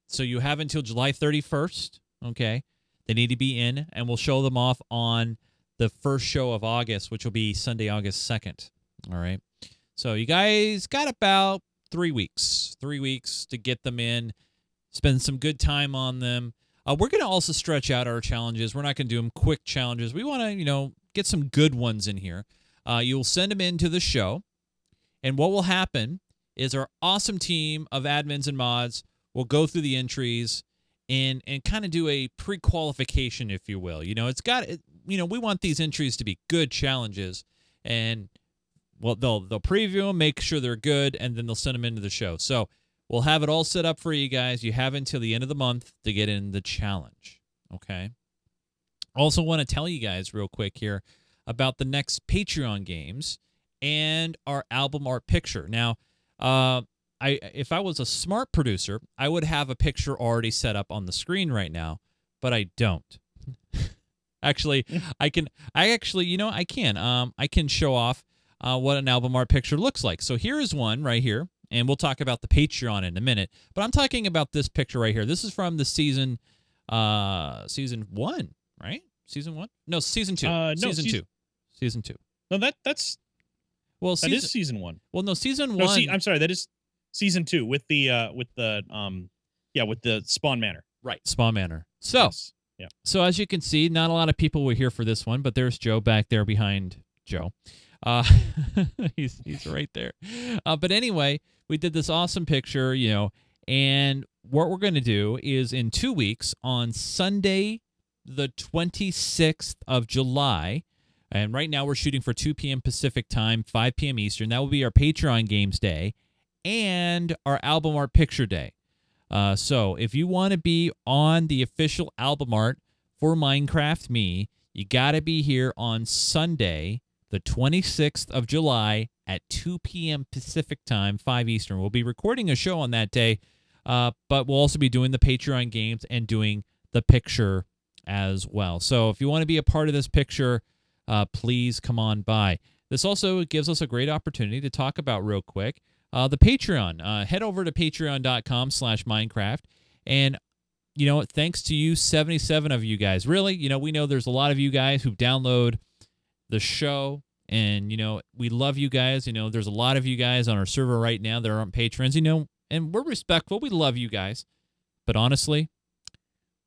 So you have until July 31st. Okay. They need to be in, and we'll show them off on the first show of August, which will be Sunday, August 2nd. All right. So you guys got about three weeks, three weeks to get them in, spend some good time on them. Uh, we're going to also stretch out our challenges. We're not going to do them quick challenges. We want to, you know, get some good ones in here. Uh, you'll send them into the show, and what will happen is our awesome team of admins and mods will go through the entries and and kind of do a pre-qualification, if you will. You know, it's got, it, you know, we want these entries to be good challenges, and well, they'll they'll preview them, make sure they're good, and then they'll send them into the show. So We'll have it all set up for you guys. You have until the end of the month to get in the challenge. Okay. Also, want to tell you guys real quick here about the next Patreon games and our album art picture. Now, uh, I if I was a smart producer, I would have a picture already set up on the screen right now, but I don't. actually, I can. I actually, you know, I can. Um, I can show off uh, what an album art picture looks like. So here is one right here and we'll talk about the Patreon in a minute. But I'm talking about this picture right here. This is from the season, uh, season one, right? Season one? No, season two. Uh, no, season season- two. Season two. No, that that's Well, that season, is season one. well, no, season No, one. see, I'm sorry, that is season two with the uh with the um yeah with the Spawn Manor. right, Spawn Manor. So, Yes. yeah. so as you can see, not a lot of people were here for this one, but there's Joe back there behind Joe. Uh, he's he's right there. Uh, but anyway, we did this awesome picture, you know, and what we're going to do is in two weeks on Sunday, the 26th of July, and right now we're shooting for 2 p.m. Pacific time, 5 p.m. Eastern. That will be our Patreon Games Day and our album art picture day. Uh, so if you want to be on the official album art for Minecraft Me, you got to be here on Sunday, the 26th of July at 2 p.m. Pacific time, 5 Eastern. We'll be recording a show on that day, uh, but we'll also be doing the Patreon games and doing the picture as well. So if you want to be a part of this picture, uh, please come on by. This also gives us a great opportunity to talk about real quick uh, the Patreon. Uh, head over to patreon.com slash Minecraft. And, you know, thanks to you, 77 of you guys. Really, you know, we know there's a lot of you guys who download the show. And, you know, we love you guys. You know, there's a lot of you guys on our server right now that aren't patrons, you know, and we're respectful. We love you guys. But honestly,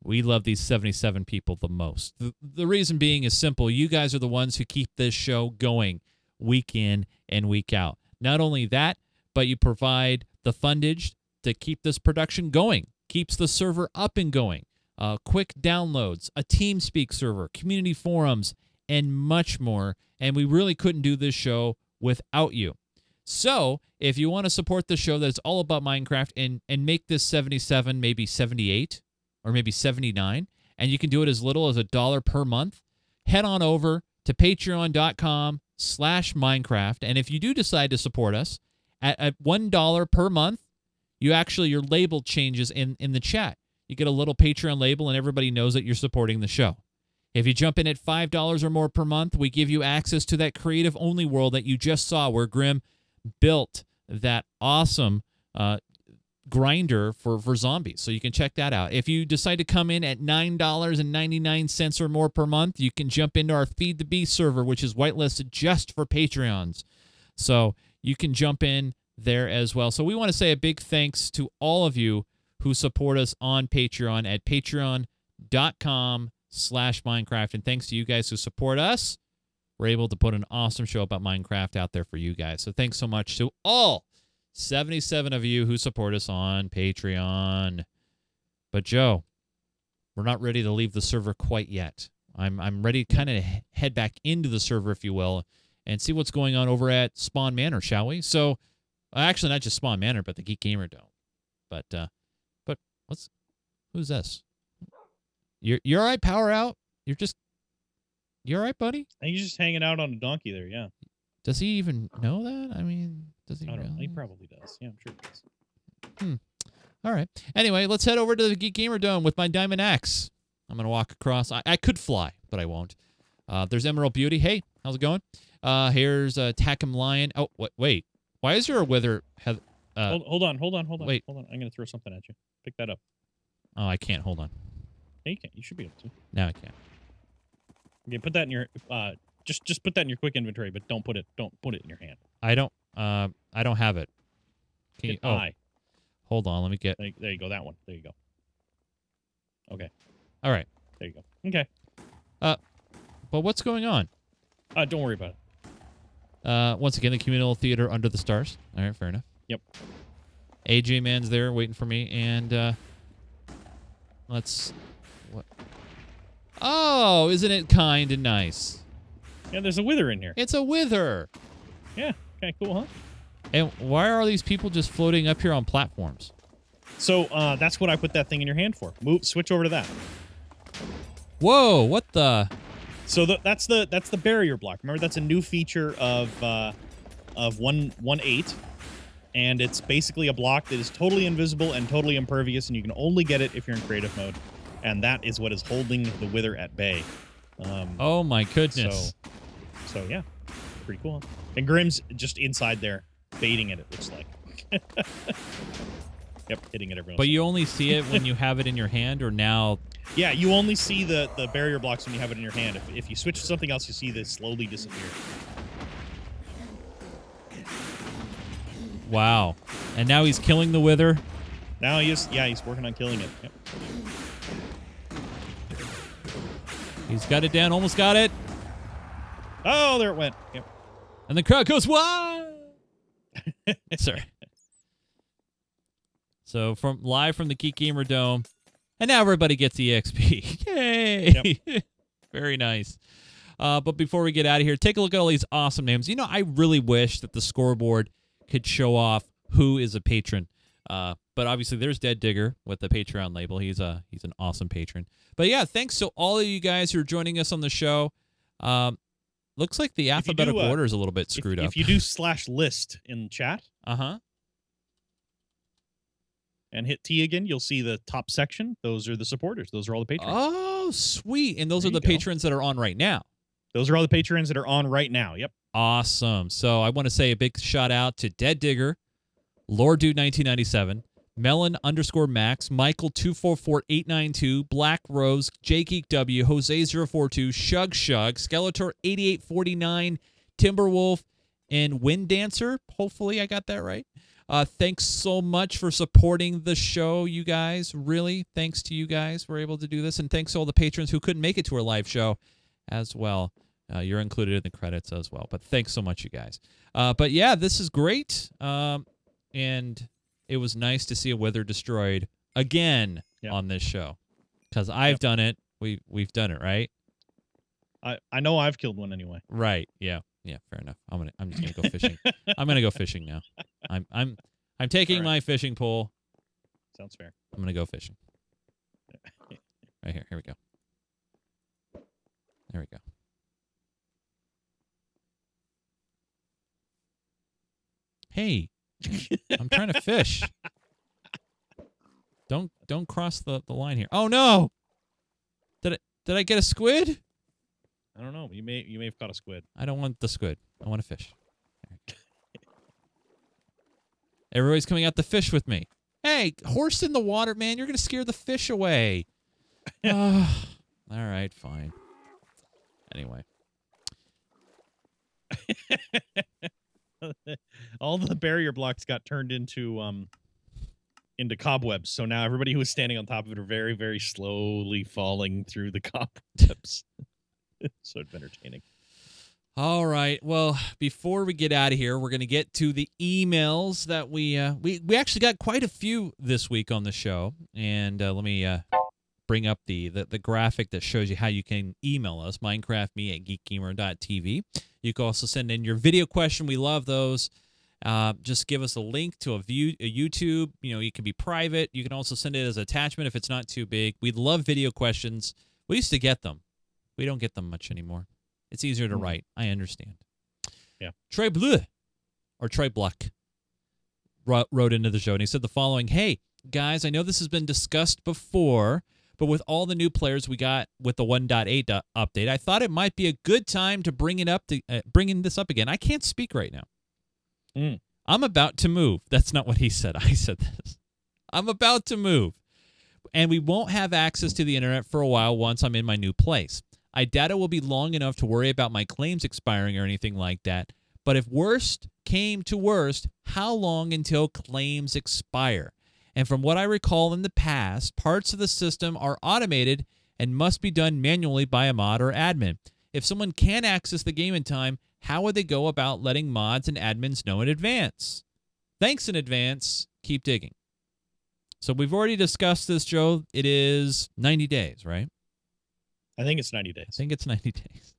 we love these 77 people the most. The, the reason being is simple. You guys are the ones who keep this show going week in and week out. Not only that, but you provide the fundage to keep this production going, keeps the server up and going, uh, quick downloads, a TeamSpeak server, community forums, and much more. And we really couldn't do this show without you. So, if you want to support the show that's all about Minecraft and and make this 77, maybe 78, or maybe 79, and you can do it as little as a dollar per month, head on over to patreon.com slash Minecraft. And if you do decide to support us at, at $1 per month, you actually, your label changes in, in the chat. You get a little Patreon label and everybody knows that you're supporting the show. If you jump in at $5 or more per month, we give you access to that creative only world that you just saw where Grim built that awesome uh, grinder for, for zombies. So you can check that out. If you decide to come in at $9.99 or more per month, you can jump into our Feed the Beast server, which is whitelisted just for Patreons. So you can jump in there as well. So we want to say a big thanks to all of you who support us on Patreon at patreon.com slash Minecraft. And thanks to you guys who support us, we're able to put an awesome show about Minecraft out there for you guys. So thanks so much to all 77 of you who support us on Patreon. But Joe, we're not ready to leave the server quite yet. I'm I'm ready to kind of head back into the server, if you will, and see what's going on over at Spawn Manor, shall we? So, actually, not just Spawn Manor, but the Geek Gamer Dome. But uh, but what's who's this? You're you're all right. Power out. You're just you're all right, buddy. And he's just hanging out on a donkey there. Yeah. Does he even know that? I mean, does he I don't know. He probably does. Yeah, I'm sure he does. Hmm. All right. Anyway, let's head over to the Geek Gamer Dome with my diamond axe. I'm gonna walk across. I, I could fly, but I won't. Uh, there's Emerald Beauty. Hey, how's it going? Uh, here's uh, Tackham Lion. Oh, wait, wait. Why is there a wither? Heath- uh, hold, hold on, hold on, hold on. wait. Hold on. I'm gonna throw something at you. Pick that up. oh, I can't. Hold on. Yeah, you can. You should be able to. Now I can't. Okay, put that in your uh just just put that in your quick inventory, but don't put it don't put it in your hand. I don't. Uh, I don't have it. Can you, oh, I. hold on. Let me get. There, there you go. That one. There you go. Okay. All right. There you go. Okay. Uh, but what's going on? Uh, don't worry about it. Uh, once again, the communal theater under the stars. All right, fair enough. Yep. AJ Man's there waiting for me, and uh, let's. Oh, isn't it kind and nice? Yeah, there's a wither in here. It's a wither. Yeah. Okay. Cool, huh? And why are these people just floating up here on platforms? So uh, that's what I put that thing in your hand for. Move. Switch over to that. Whoa! What the? So the, that's the that's the barrier block. Remember, that's a new feature of uh, of one one eight, and it's basically a block that is totally invisible and totally impervious, and you can only get it if you're in creative mode, and that is what is holding the wither at bay. Um, Oh my goodness! So, so yeah, pretty cool. And Grim's just inside there, baiting it. It looks like. yep, hitting it every. but you only see it when you have it in your hand, or now? Yeah, you only see the the barrier blocks when you have it in your hand. If, if you switch to something else, you see this slowly disappear. Wow! And now he's killing the wither. Now he's yeah, he's working on killing it. Yep. He's got it down. Almost got it. Oh, there it went. Yep. And the crowd goes, "What?" Sorry. So from live from the Geek Gamer Dome, and now everybody gets EXP. Yay! Very nice. Uh, but before we get out of here, take a look at all these awesome names. You know, I really wish that the scoreboard could show off who is a patron. Uh, but obviously, there's Dead Digger with the Patreon label. He's a he's an awesome patron. But yeah, thanks to all of you guys who are joining us on the show. Um, looks like the you do, alphabetical uh, order is a little bit screwed if, up. If you do slash list in chat uh huh. and hit T again, you'll see the top section. Those are the supporters. Those are all the patrons. Oh, sweet! And those There are the go. patrons that are on right now. Those are all the patrons that are on right now. Yep. Awesome. So I want to say a big shout out to Dead Digger, Lord Dude 1997, Melon underscore Max, Michael 244892, Black Rose, J Geek W, Jose 042, Shug Shug, Skeletor 8849, Timberwolf, and Wind Dancer. Hopefully I got that right. Uh, thanks so much for supporting the show, you guys. Really, thanks to you guys. We're able to do this, and thanks to all the patrons who couldn't make it to our live show as well. Uh, you're included in the credits as well. But thanks so much, you guys. Uh, but yeah, this is great. Um, and it was nice to see a Wither destroyed again Yeah. on this show because I've Yep. done it. We we've done it right. I, I know I've killed one anyway. Right. Yeah. Yeah. Fair enough. I'm gonna. I'm just gonna go fishing. I'm gonna go fishing now. I'm. I'm. I'm taking right. my fishing pole. Sounds fair. I'm gonna go fishing. Right here. Here we go. There we go. Hey, I'm trying to fish. Don't don't cross the, the line here. Oh no! Did I did I get a squid? I don't know. You may you may have caught a squid. I don't want the squid. I want a fish. Everybody's coming out to fish with me. Hey, horse in the water, man! You're gonna scare the fish away. Ah, all right, fine. Anyway, All the barrier blocks got turned into um into cobwebs. So now everybody who was standing on top of it are very very slowly falling through the cobwebs. so it's entertaining. All right. Well, before we get out of here, we're going to get to the emails that we uh, we we actually got quite a few this week on the show, and uh, let me uh, bring up the, the the graphic that shows you how you can email us minecraftme at geekgamer.tv. You can also send in your video question. We love those. Uh, just give us a link to a view a YouTube. You know, it can be private. You can also send it as attachment if it's not too big. We'd love video questions. We used to get them. We don't get them much anymore. It's easier to Hmm. write. I understand. Yeah. Trey Bleu or Trey Bluck wrote, wrote into the show and he said the following Hey, guys, I know this has been discussed before, but with all the new players we got with the 1.8 update, I thought it might be a good time to bring it up to uh, bringing this up again. I can't speak right now. Mm. I'm about to move. That's not what he said. I said this. I'm about to move. And we won't have access to the internet for a while once I'm in my new place. I doubt it will be long enough to worry about my claims expiring or anything like that. But if worst came to worst, how long until claims expire? And from what I recall in the past, parts of the system are automated and must be done manually by a mod or admin. If someone can access the game in time, how would they go about letting mods and admins know in advance? Thanks in advance. Keep digging. So we've already discussed this, Joe. It is 90 days, right? I think it's 90 days. I think it's 90 days.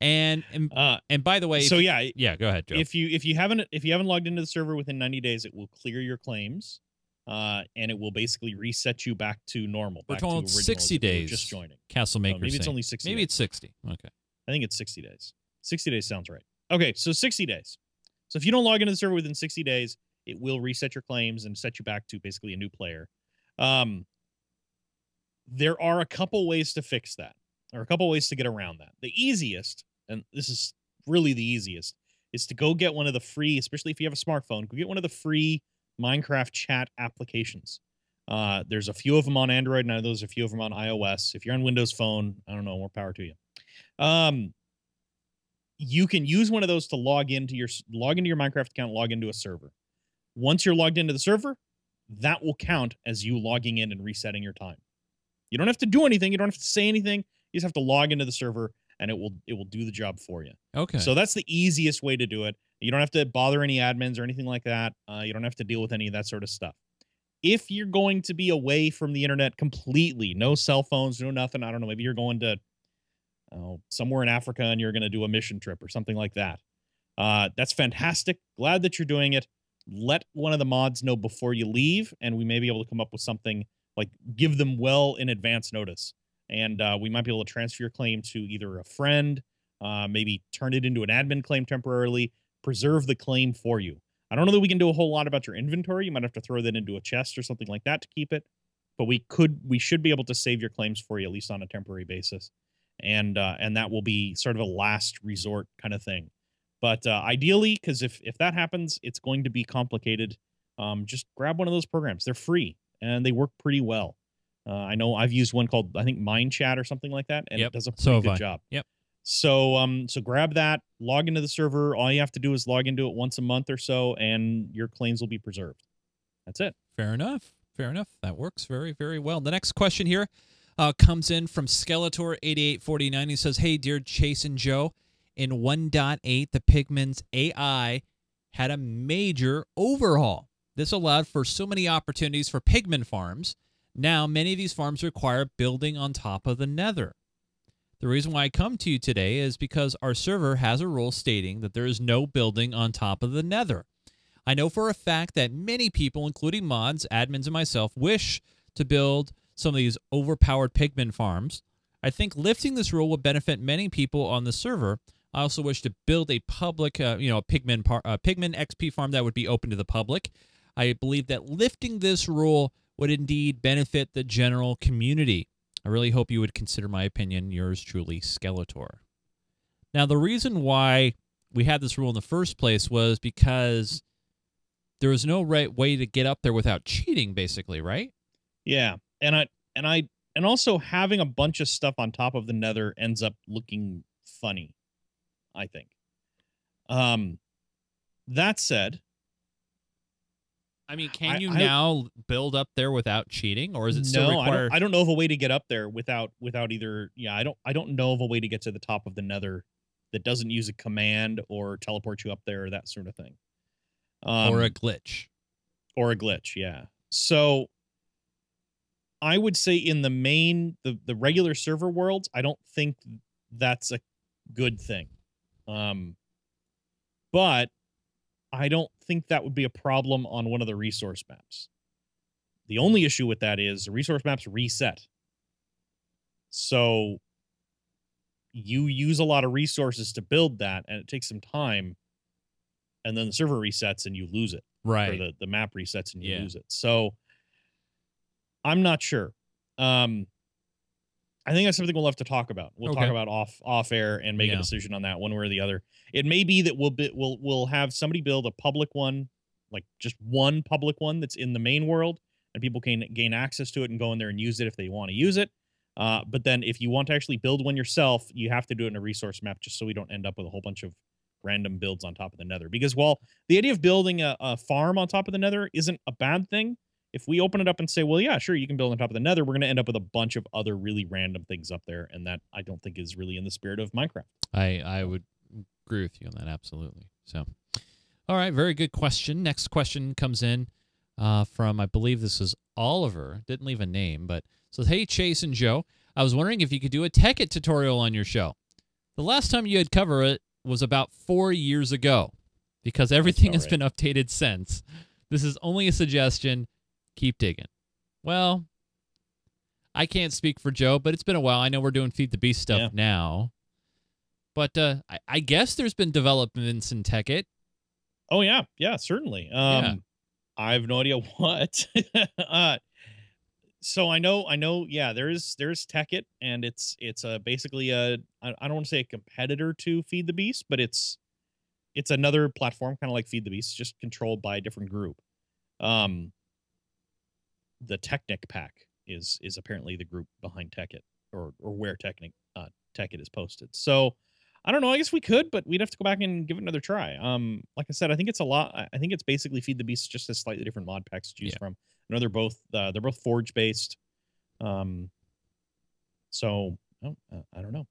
And and, Uh and by the way, so if- yeah, yeah, go ahead, Joe. if you if you haven't if you haven't logged into the server within 90 days, it will clear your claims. Uh, and it will basically reset you back to normal. We're back to told original 60 as if you were days. Just joining. Castle Oh, Maker. maybe it's only 60. Maybe days. it's 60. Okay. I think it's 60 days. 60 days sounds right. Okay, so 60 days. So if you don't log into the server within 60 days, it will reset your claims and set you back to basically a new player. Um, there are a couple ways to fix that, or a couple ways to get around that. The easiest, and this is really the easiest, is to go get one of the free, especially if you have a smartphone, go get one of the free Minecraft chat applications. Uh, there's a few of them on Android, and there's a few of them on iOS. If you're on Windows Phone, I don't know, more power to you. Um, you can use one of those to log into your log into your Minecraft account, log into a server. Once you're logged into the server, that will count as you logging in and resetting your time. You don't have to do anything. You don't have to say anything. You just have to log into the server, and it will it will do the job for you. Okay. So that's the easiest way to do it. You don't have to bother any admins or anything like that. Uh, you don't have to deal with any of that sort of stuff. If you're going to be away from the internet completely, no cell phones, no nothing, I don't know, maybe you're going to somewhere in Africa and you're going to do a mission trip or something like that. Uh, that's fantastic. Glad that you're doing it. Let one of the mods know before you leave, and we may be able to come up with something like give them well in advance notice. And uh, we might be able to transfer your claim to either a friend uh, maybe turn it into an admin claim temporarily, preserve the claim for you. I don't know that we can do a whole lot about your inventory. You might have to throw that into a chest or something like that to keep it, but we could, we should be able to save your claims for you at least on a temporary basis, and uh, and that will be sort of a last resort kind of thing. But uh, ideally, because if if that happens, it's going to be complicated. Um, just grab one of those programs. They're free and they work pretty well. Uh, I know I've used one called I think MineChat or something like that, and Yep, it does a pretty so good I. job. Yep. So um so grab that, log into the server. All you have to do is log into it once a month or so, and your claims will be preserved. That's it. Fair enough. Fair enough. That works very, very well. The next question here uh, comes in from Skeletor8849. He says, Hey, dear Chase and Joe, in 1.8, the Pigman's AI had a major overhaul. This allowed for so many opportunities for pigman farms. Now, many of these farms require building on top of the nether. The reason why I come to you today is because our server has a rule stating that there is no building on top of the nether. I know for a fact that many people, including mods, admins, and myself, wish to build some of these overpowered pigman farms. I think lifting this rule would benefit many people on the server. I also wish to build a public, uh, you know, a pigman par- pigman XP farm that would be open to the public. I believe that lifting this rule would indeed benefit the general community. I really hope you would consider my opinion. Yours truly, Skeletor. Now, the reason why we had this rule in the first place was because there was no right way to get up there without cheating, basically, right? Yeah, and I and I and also having a bunch of stuff on top of the Nether ends up looking funny. I think. Um, that said, I mean, can you I- now build up there without cheating, or is it still no, I don't, I don't know of a way to get up there without without either. Yeah, I don't I don't know of a way to get to the top of the Nether that doesn't use a command or teleport you up there or that sort of thing. Um, or a glitch? or a glitch yeah so i would say in the main the the regular server worlds i don't think that's a good thing um but i don't think that would be a problem on one of the resource maps the only issue with that is the resource maps reset so you use a lot of resources to build that and it takes some time and then the server resets and you lose it or Right. the, the map resets and you Yeah. lose it. So I'm not sure. Um I think that's something we'll have to talk about. We'll Okay. talk about off off air and make Yeah. a decision on that one way or the other. It may be that we'll be, we'll we'll have somebody build a public one, like just one public one that's in the main world, and people can gain access to it and go in there and use it if they want to use it. Uh, but then if you want to actually build one yourself, you have to do it in a resource map just so we don't end up with a whole bunch of random builds on top of the nether. Because while the idea of building a, a farm on top of the nether isn't a bad thing, if we open it up and say, well, yeah, sure, you can build on top of the nether, we're going to end up with a bunch of other really random things up there. And that I don't think is really in the spirit of Minecraft. I I would agree with you on that absolutely. So, all right, very good question. Next question comes in uh, from I believe this is Oliver. Didn't leave a name, but says, "Hey Chase and Joe, I was wondering if you could do a Tekkit tutorial on your show. The last time you had covered it was about four years ago, because everything has been updated since. This is only a suggestion. Keep digging. Well." I can't speak for Joe, but it's been a while. I know we're doing Feed the Beast stuff Yeah. now. But uh, I, I guess there's been developments in Tekkit. Oh yeah, yeah, certainly. Um I have no idea what. uh so I know I know yeah, there's there's Tekkit and it's it's a basically a I, I don't want to say a competitor to Feed the Beast, but it's it's another platform kind of like Feed the Beast, just controlled by a different group. Um the Technic pack is is apparently the group behind Tekkit or or where Technic uh Tekkit is posted. So I don't know. I guess we could, but we'd have to go back and give it another try. Um, like I said, I think it's a lot. I- think it's basically Feed the Beast, just a slightly different mod packs to choose Yeah. from. I know they're both uh, they're both Forge based. Um, so oh, uh, I don't know.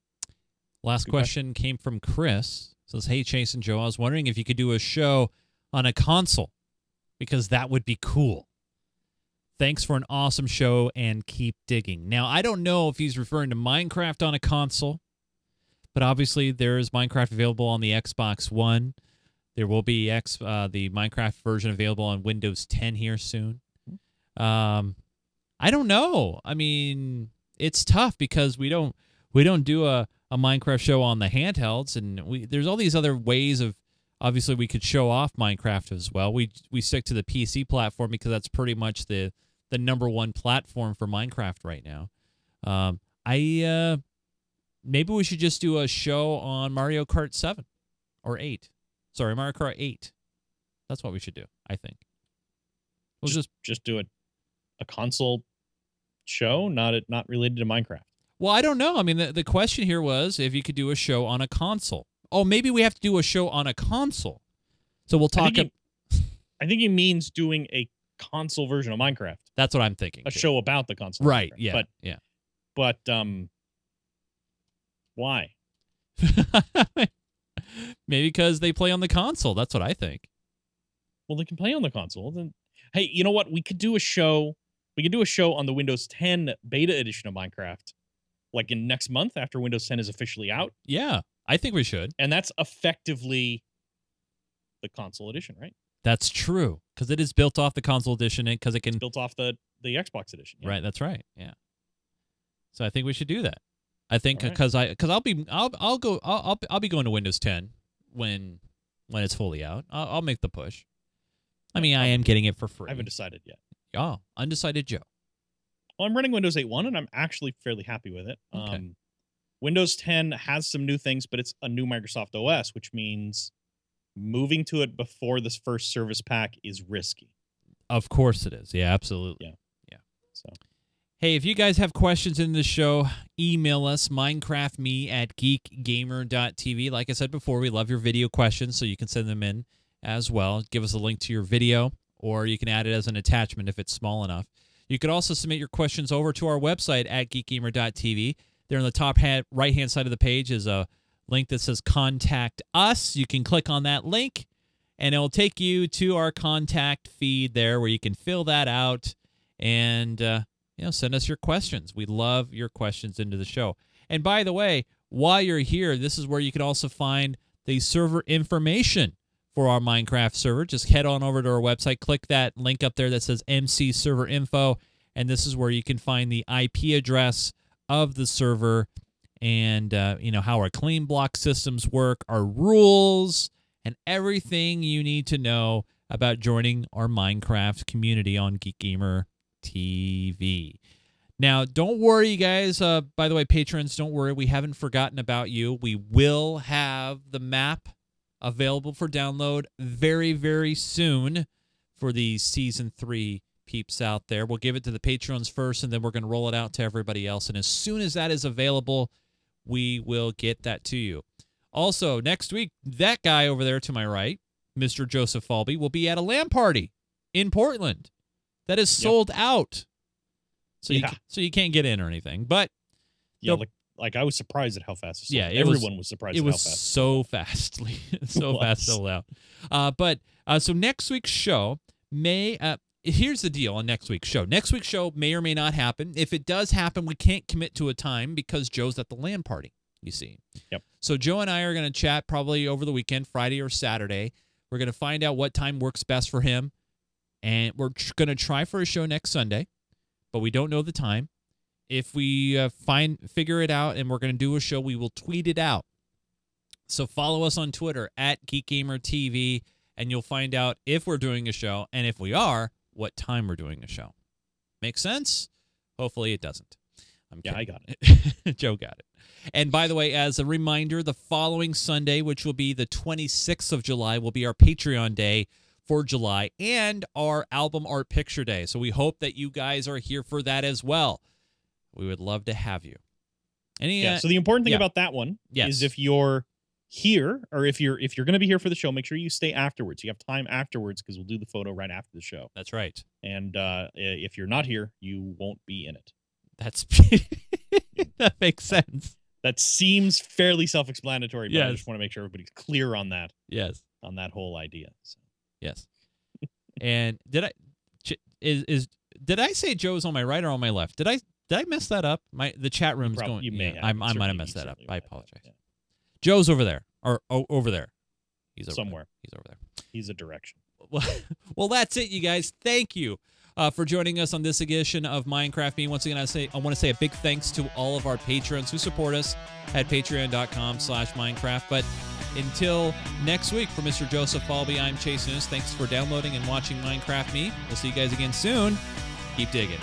Last question came from Chris. Says, "Hey Chase and Joe, I was wondering if you could do a show on a console because that would be cool. Thanks for an awesome show and keep digging." Now, I don't know if he's referring to Minecraft on a console, but obviously there is Minecraft available on the Xbox One. There will be X uh, the Minecraft version available on Windows 10 here soon. Um, I don't know. I mean, it's tough because we don't we don't do a, a Minecraft show on the handhelds, and we there's all these other ways of obviously we could show off Minecraft as well. We we stick to the PC platform because that's pretty much the the number one platform for Minecraft right now. Um, I uh, maybe we should just do a show on Mario Kart Seven or Eight. Sorry, Mario Kart Eight. That's what we should do. I think. We'll just just just do it a console show, not it not related to Minecraft. well, I don't know. I mean, the, the question here was if you could do a show on a console. Oh, maybe we have to do a show on a console. So we'll I talk. think, ab- he, I think he means doing a console version of Minecraft, that's what I'm thinking. a too. show about the console. Right. Minecraft. Yeah. But yeah. but um, why? Maybe because they play on the console. That's what I think. Well, they can play on the console. Then, hey, you know what? We could do a show. We could do a show on the Windows 10 beta edition of Minecraft, like in next month after Windows 10 is officially out, Yeah, I think we should. and that's effectively the console edition, right? That's true because it is built off the console edition and because it can. Built off the the Xbox edition. yeah. Right. That's right. Yeah. So I think we should do that. I think All right. because I because I'll be I'll I'll go I'll, I'll I'll be going to Windows 10 when when it's fully out. I'll, I'll make the push. I mean, I am getting it for free. I haven't decided yet. Oh, undecided Joe. Well, I'm running Windows 8.1 and I'm actually fairly happy with it. Okay. Um, Windows 10 has some new things, but it's a new Microsoft OS, which means moving to it before this first service pack is risky. Of course it is. Yeah, absolutely. Yeah. Yeah. So Hey, if you guys have questions in the show, email us minecraftme at geekgamer.tv. Like I said before, we love your video questions, so you can send them in as well. Give us a link to your video, or you can add it as an attachment if it's small enough. You could also submit your questions over to our website at geekgamer.tv. There on the top right hand side of the page is a link that says contact us. You can click on that link and it'll take you to our contact feed there where you can fill that out and uh, you know send us your questions. We love your questions into the show. And by the way, while you're here, this is where you can also find the server information for our Minecraft server. Just head on over to our website, click that link up there that says MC Server Info, and this is where you can find the IP address of the server and uh, you know how our claim block systems work, our rules, and everything you need to know about joining our Minecraft community on Geek Gamer TV. Now, don't worry, you guys. Uh, by the way, patrons, don't worry. We haven't forgotten about you. We will have the map available for download very, very soon for the season three peeps out there. We'll give it to the patrons first, and then we're going to roll it out to everybody else. And as soon as that is available, we will get that to you. Also, next week, that guy over there to my right, Mr. Joseph Falby, will be at a LAN party in Portland that is Yep. sold out. So you Yeah. ca- so you can't get in or anything. But yeah, like, like I was surprised at how fast it sold. Yeah, it everyone was, surprised it at was how fast. so fastly so fast sold out. Uh, but uh, so next week's show may uh, here's the deal on next week's show. Next week's show may or may not happen. If it does happen, we can't commit to a time because Joe's at the LAN party. You see. Yep. So Joe and I are going to chat probably over the weekend, Friday or Saturday. We're going to find out what time works best for him, and we're going to try for a show next Sunday, but we don't know the time. If we uh, find figure it out and we're going to do a show, we will tweet it out. So follow us on Twitter at GeekGamerTV, and you'll find out if we're doing a show, and if we are, what time we're doing a show. Make sense? Hopefully it doesn't. I'm Yeah, I got it. Joe got it. And by the way, as a reminder, the following Sunday, which will be the 26th of July, will be our Patreon day for July and our album art picture day. So we hope that you guys are here for that as well. We would love to have you. Any Yeah. uh, So the important thing yeah. about that one Yes. is if you're here or if you're if you're going to be here for the show, make sure you stay afterwards. You have time afterwards because we'll do the photo right after the show. That's right. And uh, if you're not here, you won't be in it. That's that makes sense. That seems fairly self-explanatory, but I just want to make sure everybody's clear on that Yes. on that whole idea. So. Yes. and did I ch- is is did I say Joe's on my right or on my left? Did I did I mess that up? My the chat room's Prob- going. you may yeah, have. I, I might have messed that up. I apologize. Yeah. Joe's over there or oh, over there. He's over there. Somewhere. He's over there. He's a direction. Well, well, that's it, you guys. Thank you uh, for joining us on this edition of Minecraft Me. Once again, I say I want to say a big thanks to all of our patrons who support us at patreon.com/slash Minecraft. But until next week, for Mr. Joseph Falby, I'm Chase News. Thanks for downloading and watching Minecraft Me. We'll see you guys again soon. Keep digging.